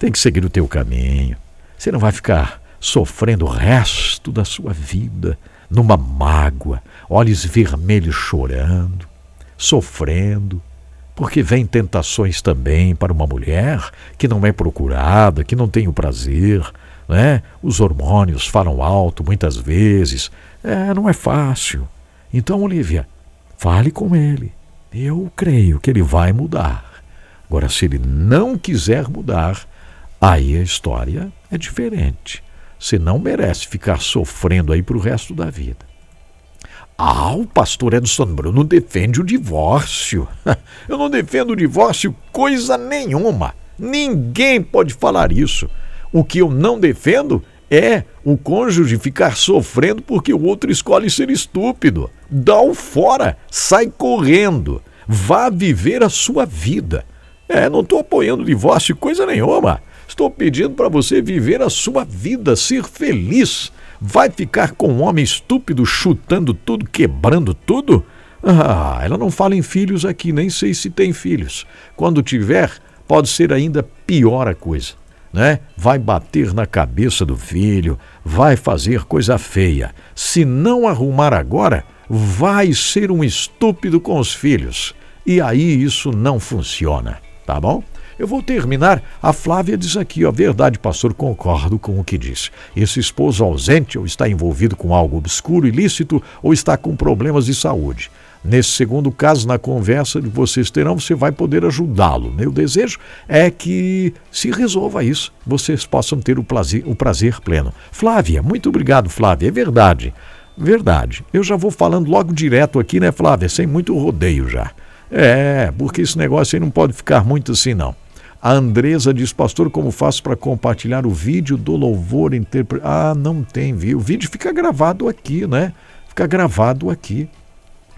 Tem que seguir o teu caminho. Você não vai ficar sofrendo o resto da sua vida numa mágoa, olhos vermelhos chorando, sofrendo, porque vem tentações também para uma mulher que não é procurada, que não tem o prazer, né? Os hormônios falam alto muitas vezes. É, não é fácil. Então, Olivia, fale com ele. Eu creio que ele vai mudar. Agora, se ele não quiser mudar, aí a história é diferente. Você não merece ficar sofrendo aí para o resto da vida. Ah, o pastor Edson Bruno defende o divórcio. Eu não defendo o divórcio coisa nenhuma. Ninguém pode falar isso. O que eu não defendo é o cônjuge ficar sofrendo porque o outro escolhe ser estúpido. Dá-o fora, sai correndo, vá viver a sua vida. É, não estou apoiando divórcio, coisa nenhuma. Estou pedindo para você viver a sua vida, ser feliz. Vai ficar com um homem estúpido chutando tudo, quebrando tudo? Ah, ela não fala em filhos aqui, nem sei se tem filhos. Quando tiver, pode ser ainda pior a coisa. Né? Vai bater na cabeça do filho, vai fazer coisa feia. Se não arrumar agora, vai ser um estúpido com os filhos. E aí isso não funciona tá bom? Eu vou terminar. A Flávia diz aqui, ó, verdade, pastor, concordo com o que disse. Esse esposo ausente ou está envolvido com algo obscuro, ilícito ou está com problemas de saúde. Nesse segundo caso, na conversa que vocês terão, você vai poder ajudá-lo. Meu desejo é que se resolva isso, vocês possam ter o prazer, o prazer pleno. Flávia, muito obrigado, Flávia. É verdade. Verdade. Eu já vou falando logo direto aqui, né, Flávia? Sem muito rodeio já. É, porque esse negócio aí não pode ficar muito assim, não. A Andresa diz, pastor, como faço para compartilhar o vídeo do louvor interpretado? Ah, não tem, viu? O vídeo fica gravado aqui, né? Fica gravado aqui.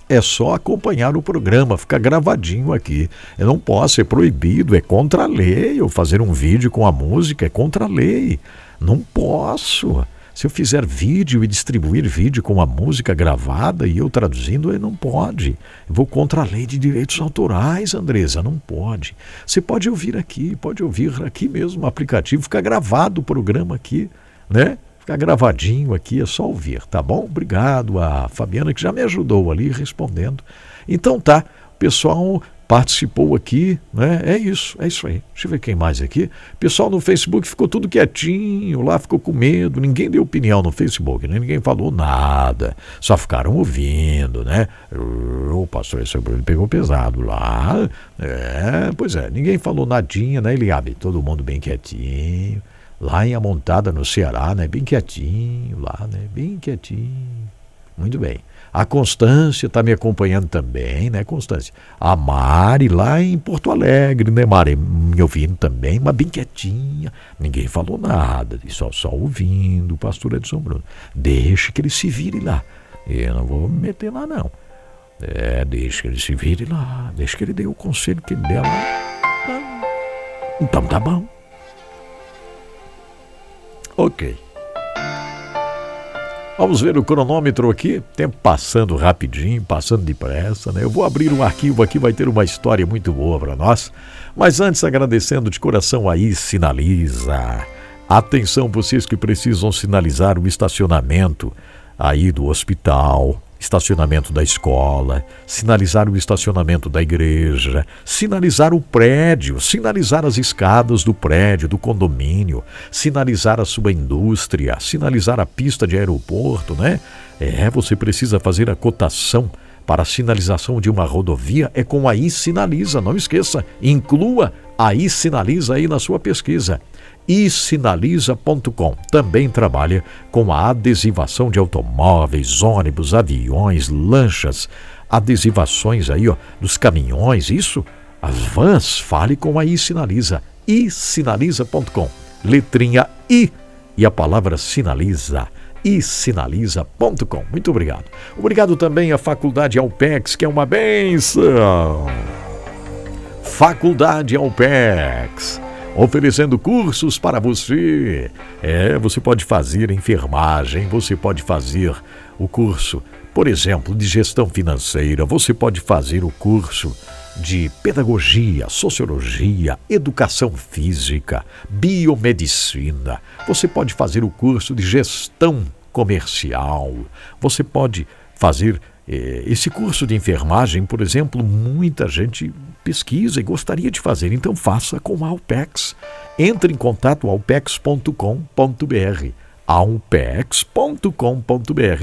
É só acompanhar o programa, fica gravadinho aqui. Eu não posso, é proibido, é contra a lei. Eu fazer um vídeo com a música é contra a lei. Não posso. Se eu fizer vídeo e distribuir vídeo com a música gravada e eu traduzindo, ele não pode. Eu vou contra a lei de direitos autorais, Andresa, não pode. Você pode ouvir aqui, pode ouvir aqui mesmo no aplicativo, fica gravado o programa aqui, né? Fica gravadinho aqui, é só ouvir, tá bom? Obrigado a Fabiana que já me ajudou ali respondendo. Então tá, pessoal, participou aqui, né? É isso, é isso aí. Deixa eu ver quem mais aqui. Pessoal no Facebook ficou tudo quietinho, lá ficou com medo, ninguém deu opinião no Facebook, né? ninguém falou nada, só ficaram ouvindo, né? O pastor ele pegou pesado lá. É, pois é, ninguém falou nadinha, né, Eliabe? Todo mundo bem quietinho. Lá em Amontada, no Ceará, né? Bem quietinho lá, né? Bem quietinho. Muito bem. A Constância está me acompanhando também, né, Constância? A Mari lá em Porto Alegre, né, Mari? Me ouvindo também, mas bem quietinha. Ninguém falou nada, só, só ouvindo o pastor Edson Bruno. Deixa que ele se vire lá. Eu não vou me meter lá, não. É, deixa que ele se vire lá. Deixa que ele dê o conselho que ele der lá. Então tá bom. Ok. Vamos ver o cronômetro aqui, tempo passando rapidinho, passando depressa, né? Eu vou abrir um arquivo aqui, vai ter uma história muito boa para nós. Mas antes, agradecendo de coração aí, sinaliza. Atenção, vocês que precisam sinalizar o estacionamento aí do hospital, estacionamento da escola, sinalizar o estacionamento da igreja, sinalizar o prédio, sinalizar as escadas do prédio, do condomínio, sinalizar a sua indústria, sinalizar a pista de aeroporto, né? É, você precisa fazer a cotação para a sinalização de uma rodovia é com a Sinaliza, não esqueça, inclua a Sinaliza aí na sua pesquisa e sinaliza.com. Também trabalha com a adesivação de automóveis, ônibus, aviões, lanchas, adesivações aí, ó, dos caminhões, isso, as vans, fale com a iSinaliza, isinaliza.com. Letrinha I e a palavra sinaliza isinaliza.com. Muito obrigado. Obrigado também à Faculdade Alpex, que é uma benção. Faculdade Alpex oferecendo cursos para você. É, você pode fazer enfermagem, você pode fazer o curso, por exemplo, de gestão financeira, você pode fazer o curso de pedagogia, sociologia, educação física, biomedicina. Você pode fazer o curso de gestão comercial. Você pode fazer eh, esse curso de enfermagem, por exemplo, muita gente pesquisa e gostaria de fazer, então faça com a Alpex. Entre em contato alpex.com.br alpex.com.br.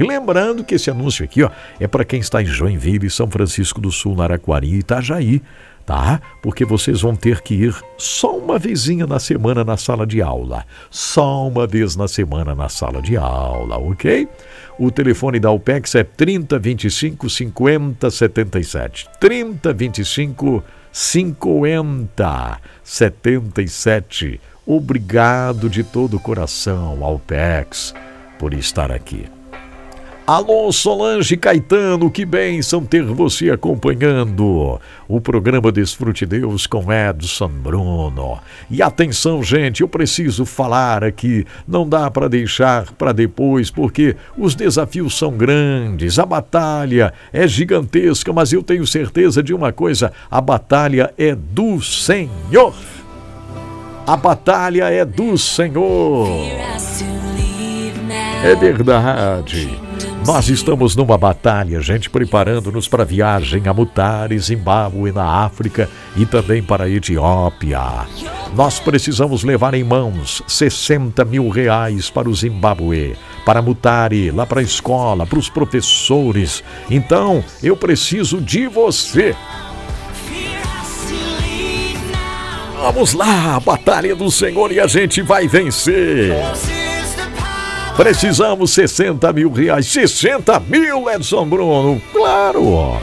Lembrando que esse anúncio aqui ó, é para quem está em Joinville, São Francisco do Sul, Naraquari e Itajaí, tá? Porque vocês vão ter que ir só uma vezinha na semana na sala de aula. Só uma vez na semana na sala de aula, ok? O telefone da UPEX é 3025 5077. 3025 5077. Obrigado de todo o coração, Alpex, por estar aqui. Alô, Solange Caetano, que bênção ter você acompanhando o programa Desfrute Deus com Edson Bruno. E atenção, gente, eu preciso falar aqui, não dá para deixar para depois, porque os desafios são grandes, a batalha é gigantesca, mas eu tenho certeza de uma coisa: a batalha é do Senhor. A batalha é do Senhor. É verdade. Nós estamos numa batalha, gente, preparando-nos para viagem a Mutare, Zimbábue, na África e também para a Etiópia. Nós precisamos levar em mãos 60 mil reais para o Zimbábue, para Mutare, lá para a escola, para os professores. Então, eu preciso de você. Vamos lá, batalha do Senhor e a gente vai vencer. Precisamos 60 mil reais. 60 mil, Edson Bruno. Claro!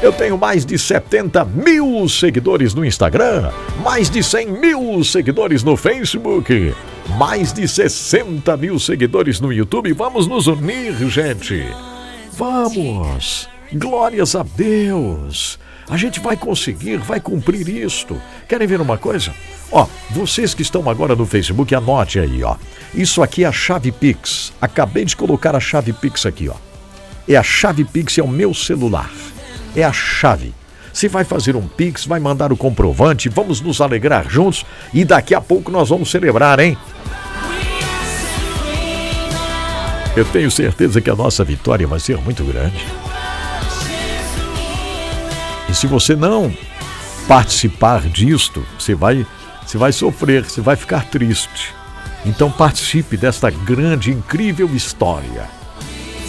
Eu tenho mais de 70 mil seguidores no Instagram, mais de 100 mil seguidores no Facebook, mais de 60 mil seguidores no YouTube. Vamos nos unir, gente. Vamos! Glórias a Deus! A gente vai conseguir, vai cumprir isto. Querem ver uma coisa? Ó, vocês que estão agora no Facebook, anote aí, ó. Isso aqui é a chave Pix. Acabei de colocar a chave Pix aqui, ó. É a chave Pix, é o meu celular. É a chave. Você vai fazer um Pix, vai mandar o comprovante, vamos nos alegrar juntos e daqui a pouco nós vamos celebrar, hein? Eu tenho certeza que a nossa vitória vai ser muito grande. E se você não participar disto, você vai, você vai sofrer, você vai ficar triste. Então participe desta grande, incrível história.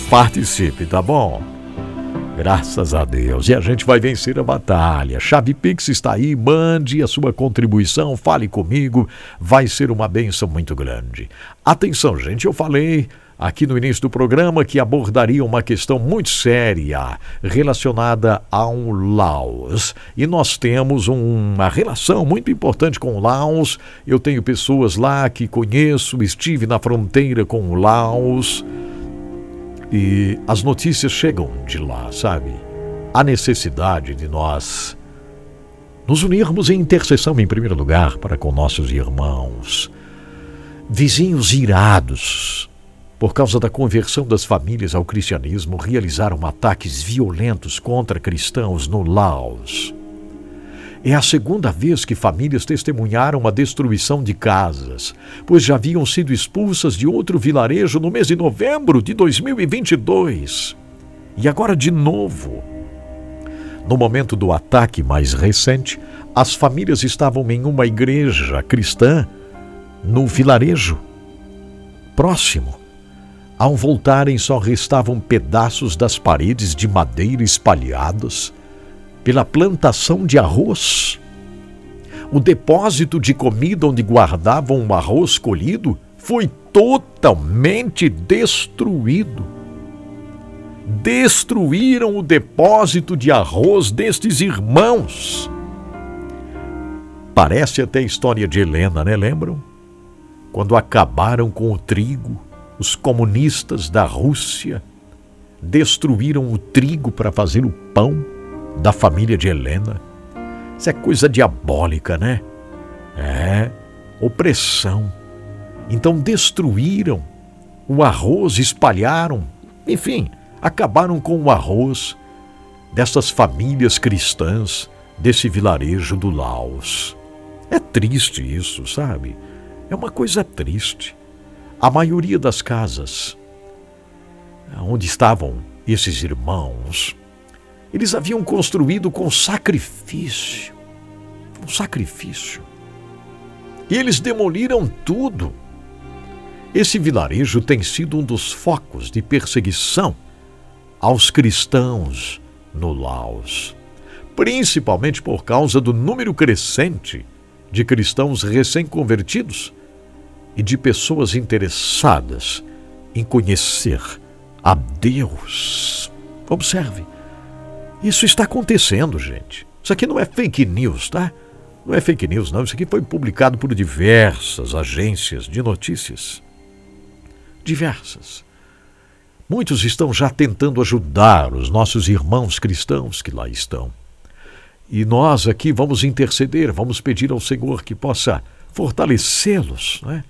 Participe, tá bom? Graças a Deus. E a gente vai vencer a batalha. Chave Pix está aí, mande a sua contribuição, fale comigo. Vai ser uma benção muito grande. Atenção, gente, eu falei aqui no início do programa que abordaria uma questão muito séria relacionada ao Laos. E nós temos uma relação muito importante com o Laos. Eu tenho pessoas lá que conheço, estive na fronteira com o Laos. E as notícias chegam de lá, sabe? A necessidade de nós nos unirmos em intercessão, em primeiro lugar, para com nossos irmãos. Vizinhos irados, por causa da conversão das famílias ao cristianismo, realizaram ataques violentos contra cristãos no Laos. É a segunda vez que famílias testemunharam a destruição de casas, pois já haviam sido expulsas de outro vilarejo no mês de novembro de 2022. E agora de novo. No momento do ataque mais recente, as famílias estavam em uma igreja cristã no vilarejo próximo. Ao voltarem, só restavam pedaços das paredes de madeira espalhadas pela plantação de arroz. O depósito de comida onde guardavam o arroz colhido foi totalmente destruído. Destruíram o depósito de arroz destes irmãos. Parece até a história de Helena, né? Lembram? Quando acabaram com o trigo, os comunistas da Rússia destruíram o trigo para fazer o pão da família de Helena. Isso é coisa diabólica, né? É, opressão. Então destruíram o arroz, espalharam, enfim, acabaram com o arroz dessas famílias cristãs desse vilarejo do Laos. É triste isso, sabe? É uma coisa triste. A maioria das casas onde estavam esses irmãos eles haviam construído com sacrifício. Um sacrifício. E eles demoliram tudo. Esse vilarejo tem sido um dos focos de perseguição aos cristãos no Laos, principalmente por causa do número crescente de cristãos recém-convertidos e de pessoas interessadas em conhecer a Deus. Observe, isso está acontecendo, gente. Isso aqui não é fake news, tá? Não é fake news, não. Isso aqui foi publicado por diversas agências de notícias. Diversas. Muitos estão já tentando ajudar os nossos irmãos cristãos que lá estão. E nós aqui vamos interceder, vamos pedir ao Senhor que possa fortalecê-los, né?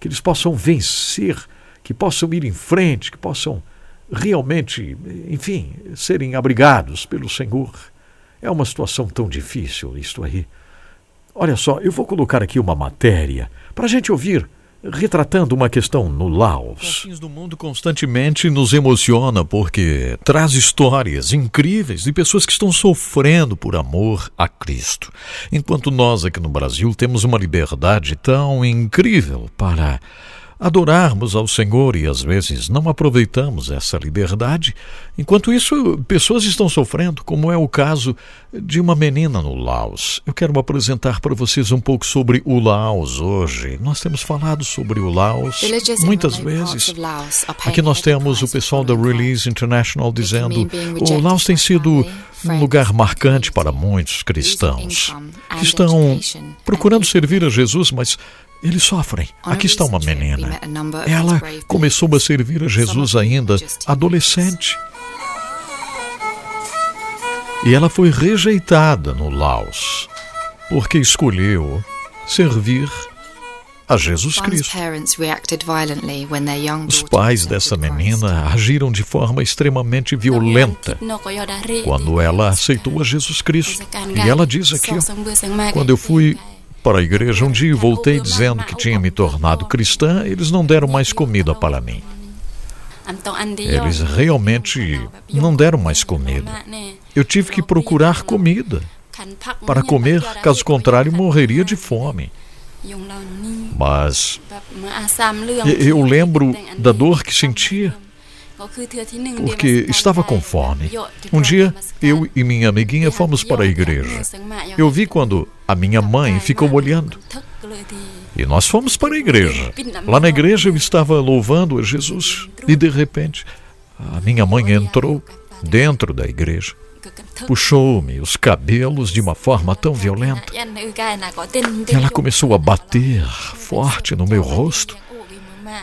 Que eles possam vencer, que possam ir em frente, que possam realmente, enfim, serem abrigados pelo Senhor. É uma situação tão difícil isto aí. Olha só, eu vou colocar aqui uma matéria para a gente ouvir, retratando uma questão no Laos. Os do mundo constantemente nos emociona porque traz histórias incríveis de pessoas que estão sofrendo por amor a Cristo. Enquanto nós aqui no Brasil temos uma liberdade tão incrível para adorarmos ao Senhor e às vezes não aproveitamos essa liberdade. Enquanto isso, pessoas estão sofrendo, como é o caso de uma menina no Laos. Eu quero apresentar para vocês um pouco sobre o Laos hoje. Nós temos falado sobre o Laos muitas vezes. Aqui nós temos o pessoal da Release International dizendo o Laos tem sido um lugar marcante para muitos cristãos que estão procurando servir a Jesus, mas eles sofrem. Aqui está uma menina. Ela começou a servir a Jesus ainda adolescente. E ela foi rejeitada no Laos, porque escolheu servir a Jesus Cristo. Os pais dessa menina agiram de forma extremamente violenta quando ela aceitou a Jesus Cristo. E ela diz aqui: quando eu fui para a igreja um dia e voltei dizendo que tinha me tornado cristã, eles não deram mais comida para mim. Eles realmente não deram mais comida. Eu tive que procurar comida para comer, caso contrário, morreria de fome. Mas eu lembro da dor que sentia porque estava com fome. Um dia, eu e minha amiguinha fomos para a igreja. Eu vi quando a minha mãe ficou olhando. E nós fomos para a igreja. Lá na igreja eu estava louvando a Jesus e de repente a minha mãe entrou dentro da igreja. Puxou-me os cabelos de uma forma tão violenta. E ela começou a bater forte no meu rosto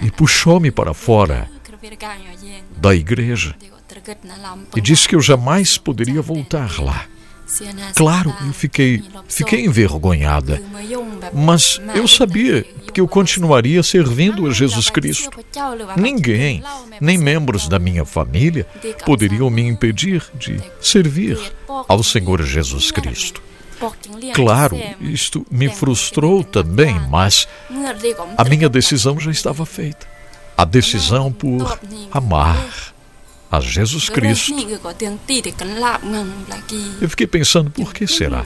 e puxou-me para fora da igreja e disse que eu jamais poderia voltar lá. Claro, eu fiquei, fiquei envergonhada, mas eu sabia que eu continuaria servindo a Jesus Cristo. Ninguém, nem membros da minha família, poderiam me impedir de servir ao Senhor Jesus Cristo. Claro, isto me frustrou também, mas a minha decisão já estava feita. A decisão por amar a Jesus Cristo. Eu fiquei pensando, por que será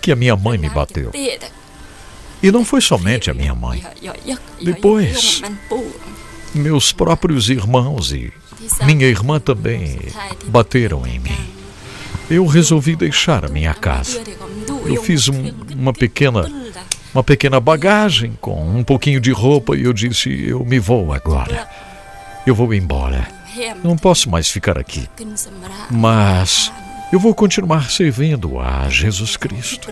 que a minha mãe me bateu? E não foi somente a minha mãe. Depois, meus próprios irmãos e minha irmã também bateram em mim. Eu resolvi deixar a minha casa. Eu fiz um, uma pequena uma pequena bagagem com um pouquinho de roupa e eu disse: Eu me vou agora. Eu vou embora. Não posso mais ficar aqui. Mas eu vou continuar servindo a Jesus Cristo.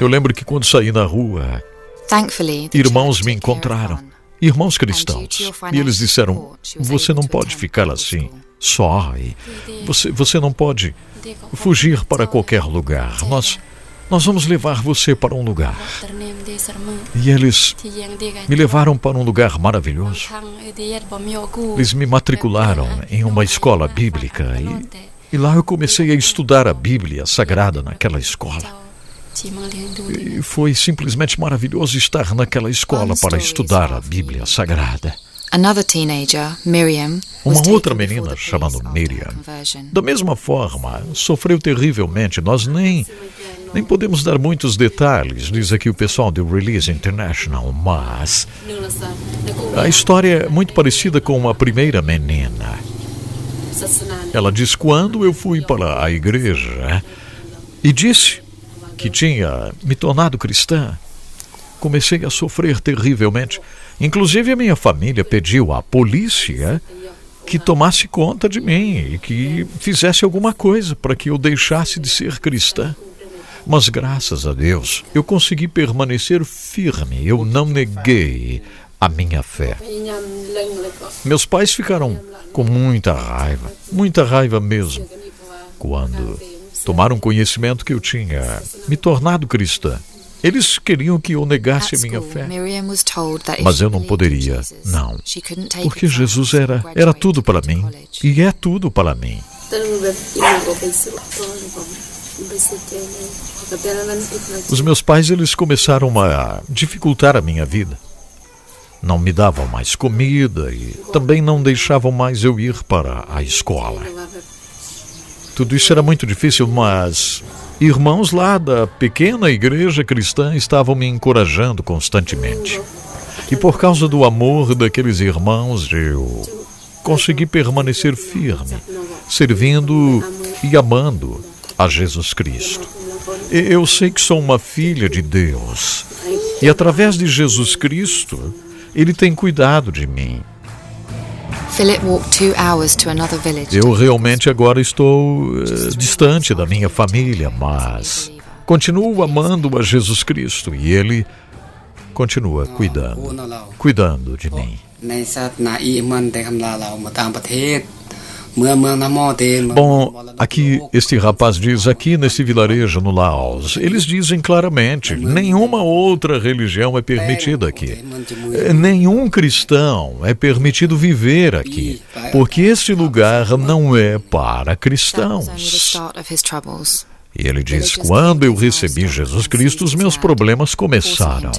Eu lembro que quando saí na rua, irmãos me encontraram, irmãos cristãos, e eles disseram: Você não pode ficar assim, só, você, você não pode fugir para qualquer lugar. Nós nós vamos levar você para um lugar. E eles me levaram para um lugar maravilhoso. Eles me matricularam em uma escola bíblica e, e lá eu comecei a estudar a Bíblia Sagrada naquela escola. E foi simplesmente maravilhoso estar naquela escola para estudar a Bíblia Sagrada. Uma outra menina chamada Miriam, da mesma forma, sofreu terrivelmente. Nós nem nem podemos dar muitos detalhes, diz aqui o pessoal do Release International, mas a história é muito parecida com a primeira menina. Ela diz: quando eu fui para a igreja e disse que tinha me tornado cristã, comecei a sofrer terrivelmente. Inclusive, a minha família pediu à polícia que tomasse conta de mim e que fizesse alguma coisa para que eu deixasse de ser cristã. Mas graças a Deus, eu consegui permanecer firme, eu não neguei a minha fé. Meus pais ficaram com muita raiva, muita raiva mesmo, quando tomaram conhecimento que eu tinha me tornado cristã. Eles queriam que eu negasse a minha fé. Mas eu não poderia, não. Porque Jesus era, era tudo para mim. E é tudo para mim. Os meus pais eles começaram a dificultar a minha vida. Não me davam mais comida e também não deixavam mais eu ir para a escola. Tudo isso era muito difícil, mas irmãos lá da pequena igreja cristã estavam me encorajando constantemente. E por causa do amor daqueles irmãos, eu consegui permanecer firme, servindo e amando a Jesus Cristo. Eu sei que sou uma filha de Deus e através de Jesus Cristo, Ele tem cuidado de mim. Eu realmente agora estou uh, distante da minha família, mas continuo amando a Jesus Cristo e Ele continua cuidando, cuidando de mim. Bom, aqui este rapaz diz aqui nesse vilarejo no Laos, eles dizem claramente, nenhuma outra religião é permitida aqui. Nenhum cristão é permitido viver aqui, porque este lugar não é para cristãos. E ele diz: Quando eu recebi Jesus Cristo, os meus problemas começaram.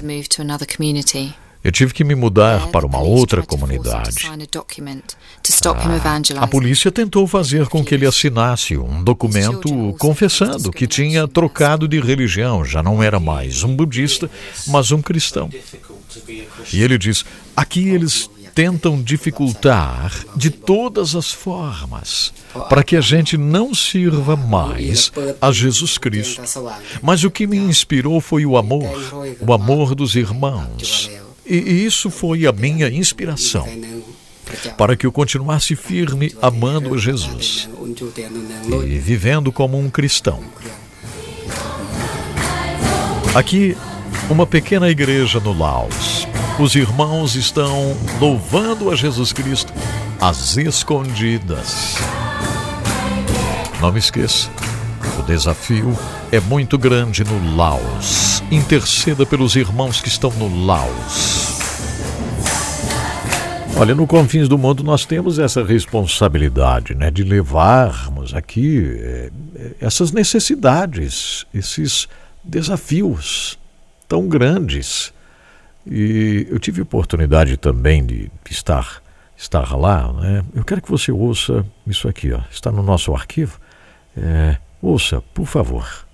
Eu tive que me mudar para uma outra comunidade. Ah, a polícia tentou fazer com que ele assinasse um documento confessando que tinha trocado de religião, já não era mais um budista, mas um cristão. E ele diz: aqui eles tentam dificultar de todas as formas para que a gente não sirva mais a Jesus Cristo. Mas o que me inspirou foi o amor, o amor dos irmãos. E isso foi a minha inspiração para que eu continuasse firme amando Jesus e vivendo como um cristão. Aqui, uma pequena igreja no Laos. Os irmãos estão louvando a Jesus Cristo às escondidas. Não me esqueça, o desafio é muito grande no Laos. Interceda pelos irmãos que estão no Laos. Olha, no Confins do Mundo nós temos essa responsabilidade, né, de levarmos aqui é, essas necessidades, esses desafios tão grandes. E eu tive oportunidade também de estar estar lá, né? Eu quero que você ouça isso aqui, ó. Está no nosso arquivo. É, ouça, por favor.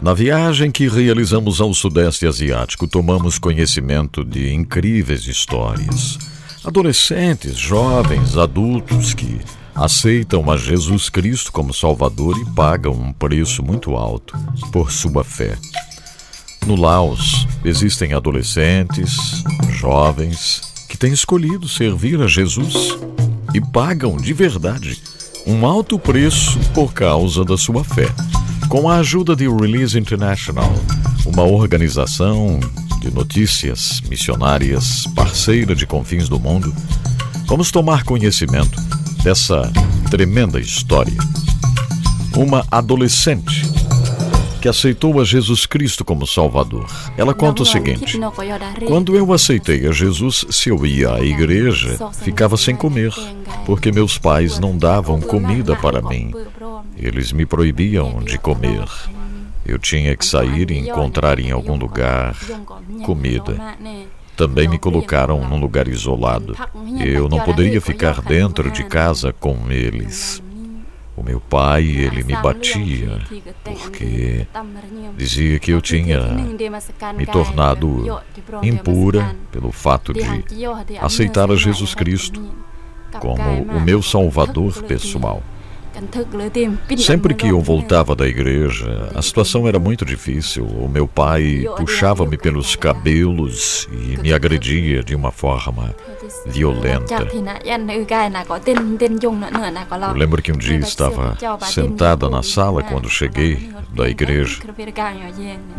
Na viagem que realizamos ao Sudeste Asiático, tomamos conhecimento de incríveis histórias. Adolescentes, jovens, adultos que aceitam a Jesus Cristo como Salvador e pagam um preço muito alto por sua fé. No Laos, existem adolescentes, jovens, que têm escolhido servir a Jesus e pagam de verdade um alto preço por causa da sua fé. Com a ajuda de Release International, uma organização de notícias missionárias parceira de confins do mundo, vamos tomar conhecimento dessa tremenda história. Uma adolescente que aceitou a Jesus Cristo como Salvador. Ela conta o seguinte: Quando eu aceitei a Jesus, se eu ia à igreja, ficava sem comer, porque meus pais não davam comida para mim. Eles me proibiam de comer. Eu tinha que sair e encontrar em algum lugar comida. Também me colocaram num lugar isolado. Eu não poderia ficar dentro de casa com eles. O meu pai, ele me batia porque dizia que eu tinha me tornado impura pelo fato de aceitar a Jesus Cristo como o meu salvador pessoal. Sempre que eu voltava da igreja, a situação era muito difícil. O meu pai puxava-me pelos cabelos e me agredia de uma forma violenta. Eu lembro que um dia estava sentada na sala quando cheguei da igreja.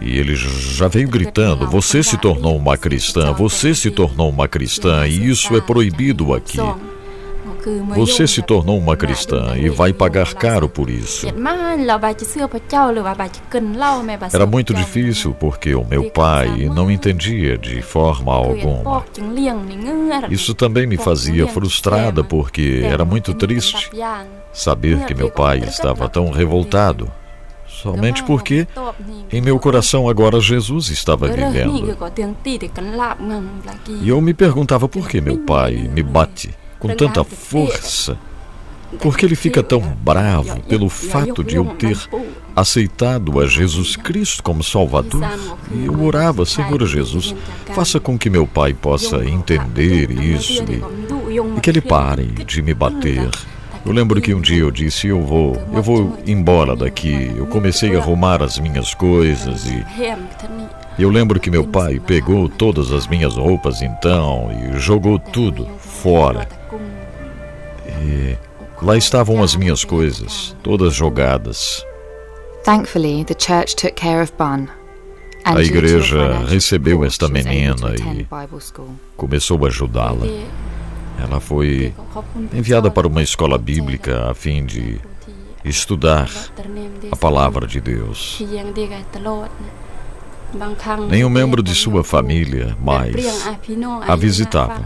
e ele já veio gritando: Você se tornou uma cristã, você se tornou uma cristã e isso é proibido aqui. Você se tornou uma cristã e vai pagar caro por isso. Era muito difícil porque o meu pai não entendia de forma alguma. Isso também me fazia frustrada porque era muito triste saber que meu pai estava tão revoltado. somente porque em meu coração agora Jesus estava vivendo. E eu me perguntava por que meu pai me bate com tanta força? Porque ele fica tão bravo pelo fato de eu ter aceitado a Jesus Cristo como Salvador? E eu orava, Senhor Jesus, faça com que meu pai possa entender isso e, e que ele pare de me bater. Eu lembro que um dia eu disse: Eu vou, eu vou embora daqui. Eu comecei a arrumar as minhas coisas e. Eu lembro que meu pai pegou todas as minhas roupas então e jogou tudo fora. E lá estavam as minhas coisas, todas jogadas. Thankfully, the church took care of Bun. A igreja recebeu esta menina e começou a ajudá-la. Ela foi enviada para uma escola bíblica a fim de estudar a palavra de Deus. Nenhum membro de sua família mais a visitava.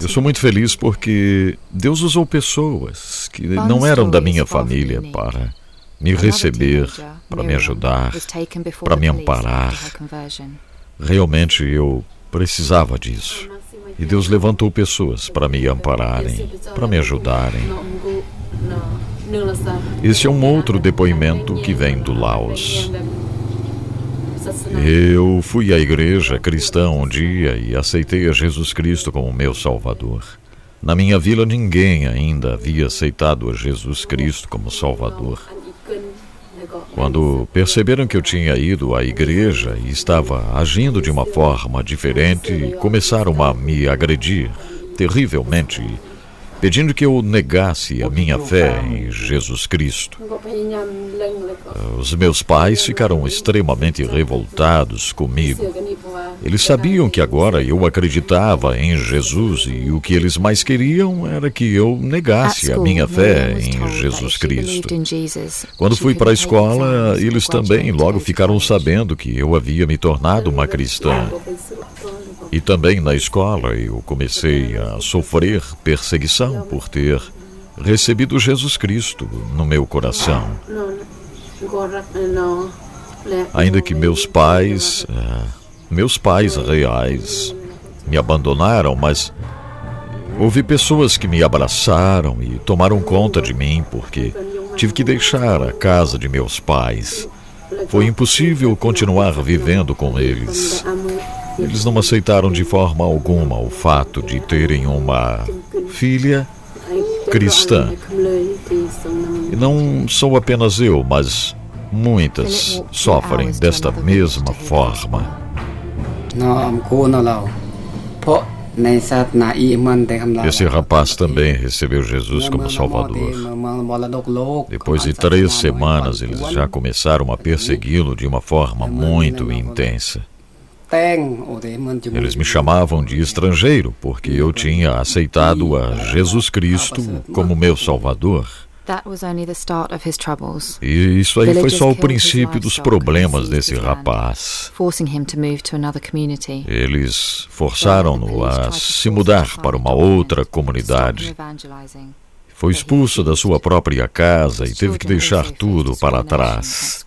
Eu sou muito feliz porque Deus usou pessoas que não eram da minha família para me receber, para me ajudar, para me amparar. Realmente eu precisava disso. E Deus levantou pessoas para me ampararem, para me ajudarem. Este é um outro depoimento que vem do Laos. Eu fui à igreja cristã um dia e aceitei a Jesus Cristo como meu Salvador. Na minha vila, ninguém ainda havia aceitado a Jesus Cristo como Salvador. Quando perceberam que eu tinha ido à igreja e estava agindo de uma forma diferente, começaram a me agredir terrivelmente pedindo que eu negasse a minha fé em Jesus Cristo. Os meus pais ficaram extremamente revoltados comigo. Eles sabiam que agora eu acreditava em Jesus e o que eles mais queriam era que eu negasse a minha fé em Jesus Cristo. Quando fui para a escola, eles também logo ficaram sabendo que eu havia me tornado uma cristã. E também na escola eu comecei a sofrer perseguição por ter recebido Jesus Cristo no meu coração. Ainda que meus pais, é, meus pais reais, me abandonaram, mas houve pessoas que me abraçaram e tomaram conta de mim porque tive que deixar a casa de meus pais. Foi impossível continuar vivendo com eles. Eles não aceitaram de forma alguma o fato de terem uma filha cristã. E não sou apenas eu, mas muitas sofrem desta mesma forma. Esse rapaz também recebeu Jesus como Salvador. Depois de três semanas, eles já começaram a persegui-lo de uma forma muito intensa. Eles me chamavam de estrangeiro porque eu tinha aceitado a Jesus Cristo como meu Salvador. E isso aí foi só o princípio dos problemas desse rapaz. Eles forçaram-no a se mudar para uma outra comunidade. Foi expulso da sua própria casa e teve que deixar tudo para trás.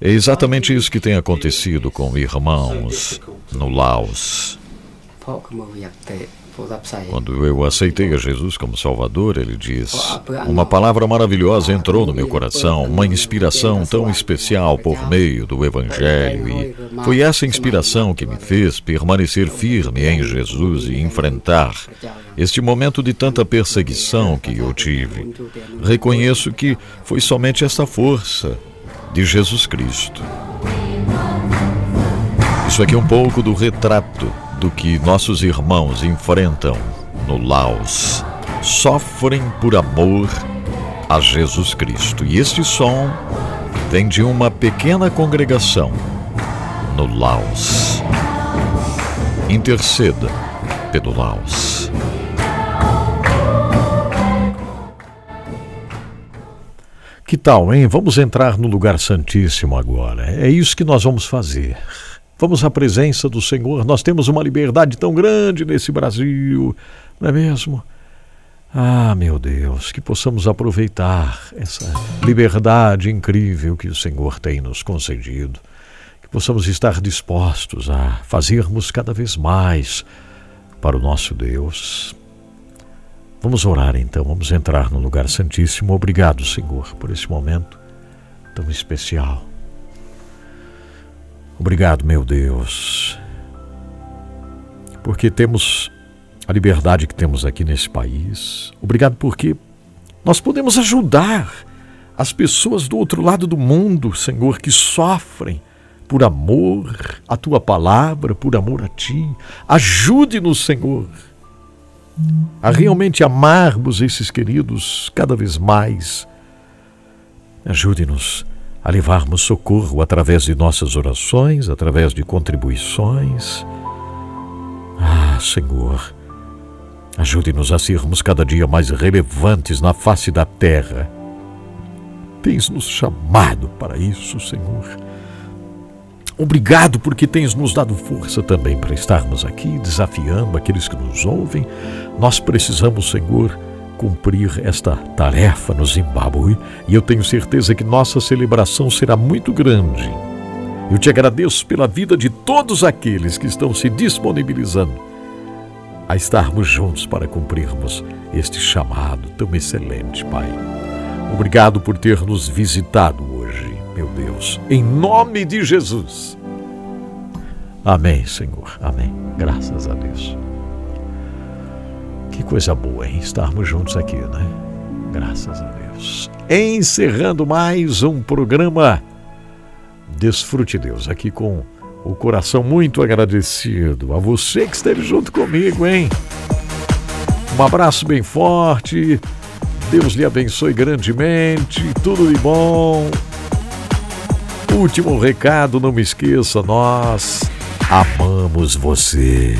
É exatamente isso que tem acontecido com irmãos no Laos. Quando eu aceitei a Jesus como Salvador, ele diz: Uma palavra maravilhosa entrou no meu coração, uma inspiração tão especial por meio do Evangelho, e foi essa inspiração que me fez permanecer firme em Jesus e enfrentar este momento de tanta perseguição que eu tive. Reconheço que foi somente essa força de Jesus Cristo. Isso aqui é um pouco do retrato do que nossos irmãos enfrentam no Laos. Sofrem por amor a Jesus Cristo. E este som vem de uma pequena congregação no Laos. Interceda pelo Laos. Que tal, hein? Vamos entrar no lugar santíssimo agora. É isso que nós vamos fazer. Vamos à presença do Senhor. Nós temos uma liberdade tão grande nesse Brasil, não é mesmo? Ah, meu Deus, que possamos aproveitar essa liberdade incrível que o Senhor tem nos concedido. Que possamos estar dispostos a fazermos cada vez mais para o nosso Deus. Vamos orar então, vamos entrar no lugar santíssimo. Obrigado, Senhor, por esse momento tão especial. Obrigado, meu Deus, porque temos a liberdade que temos aqui nesse país. Obrigado porque nós podemos ajudar as pessoas do outro lado do mundo, Senhor, que sofrem por amor à tua palavra, por amor a ti. Ajude-nos, Senhor a realmente amarmos esses queridos cada vez mais. Ajude-nos a levarmos socorro através de nossas orações, através de contribuições. Ah, Senhor, ajude-nos a sermos cada dia mais relevantes na face da terra. Tens nos chamado para isso, Senhor. Obrigado porque tens nos dado força também para estarmos aqui desafiando aqueles que nos ouvem. Nós precisamos, Senhor, cumprir esta tarefa no Zimbábue e eu tenho certeza que nossa celebração será muito grande. Eu te agradeço pela vida de todos aqueles que estão se disponibilizando a estarmos juntos para cumprirmos este chamado tão excelente, Pai. Obrigado por ter nos visitado hoje, meu Deus. Em nome de Jesus. Amém, Senhor. Amém. Graças a Deus. Que coisa boa, hein? Estarmos juntos aqui, né? Graças a Deus. Encerrando mais um programa Desfrute Deus, aqui com o coração muito agradecido a você que esteve junto comigo, hein? Um abraço bem forte. Deus lhe abençoe grandemente. Tudo de bom. Último recado, não me esqueça, nós amamos você.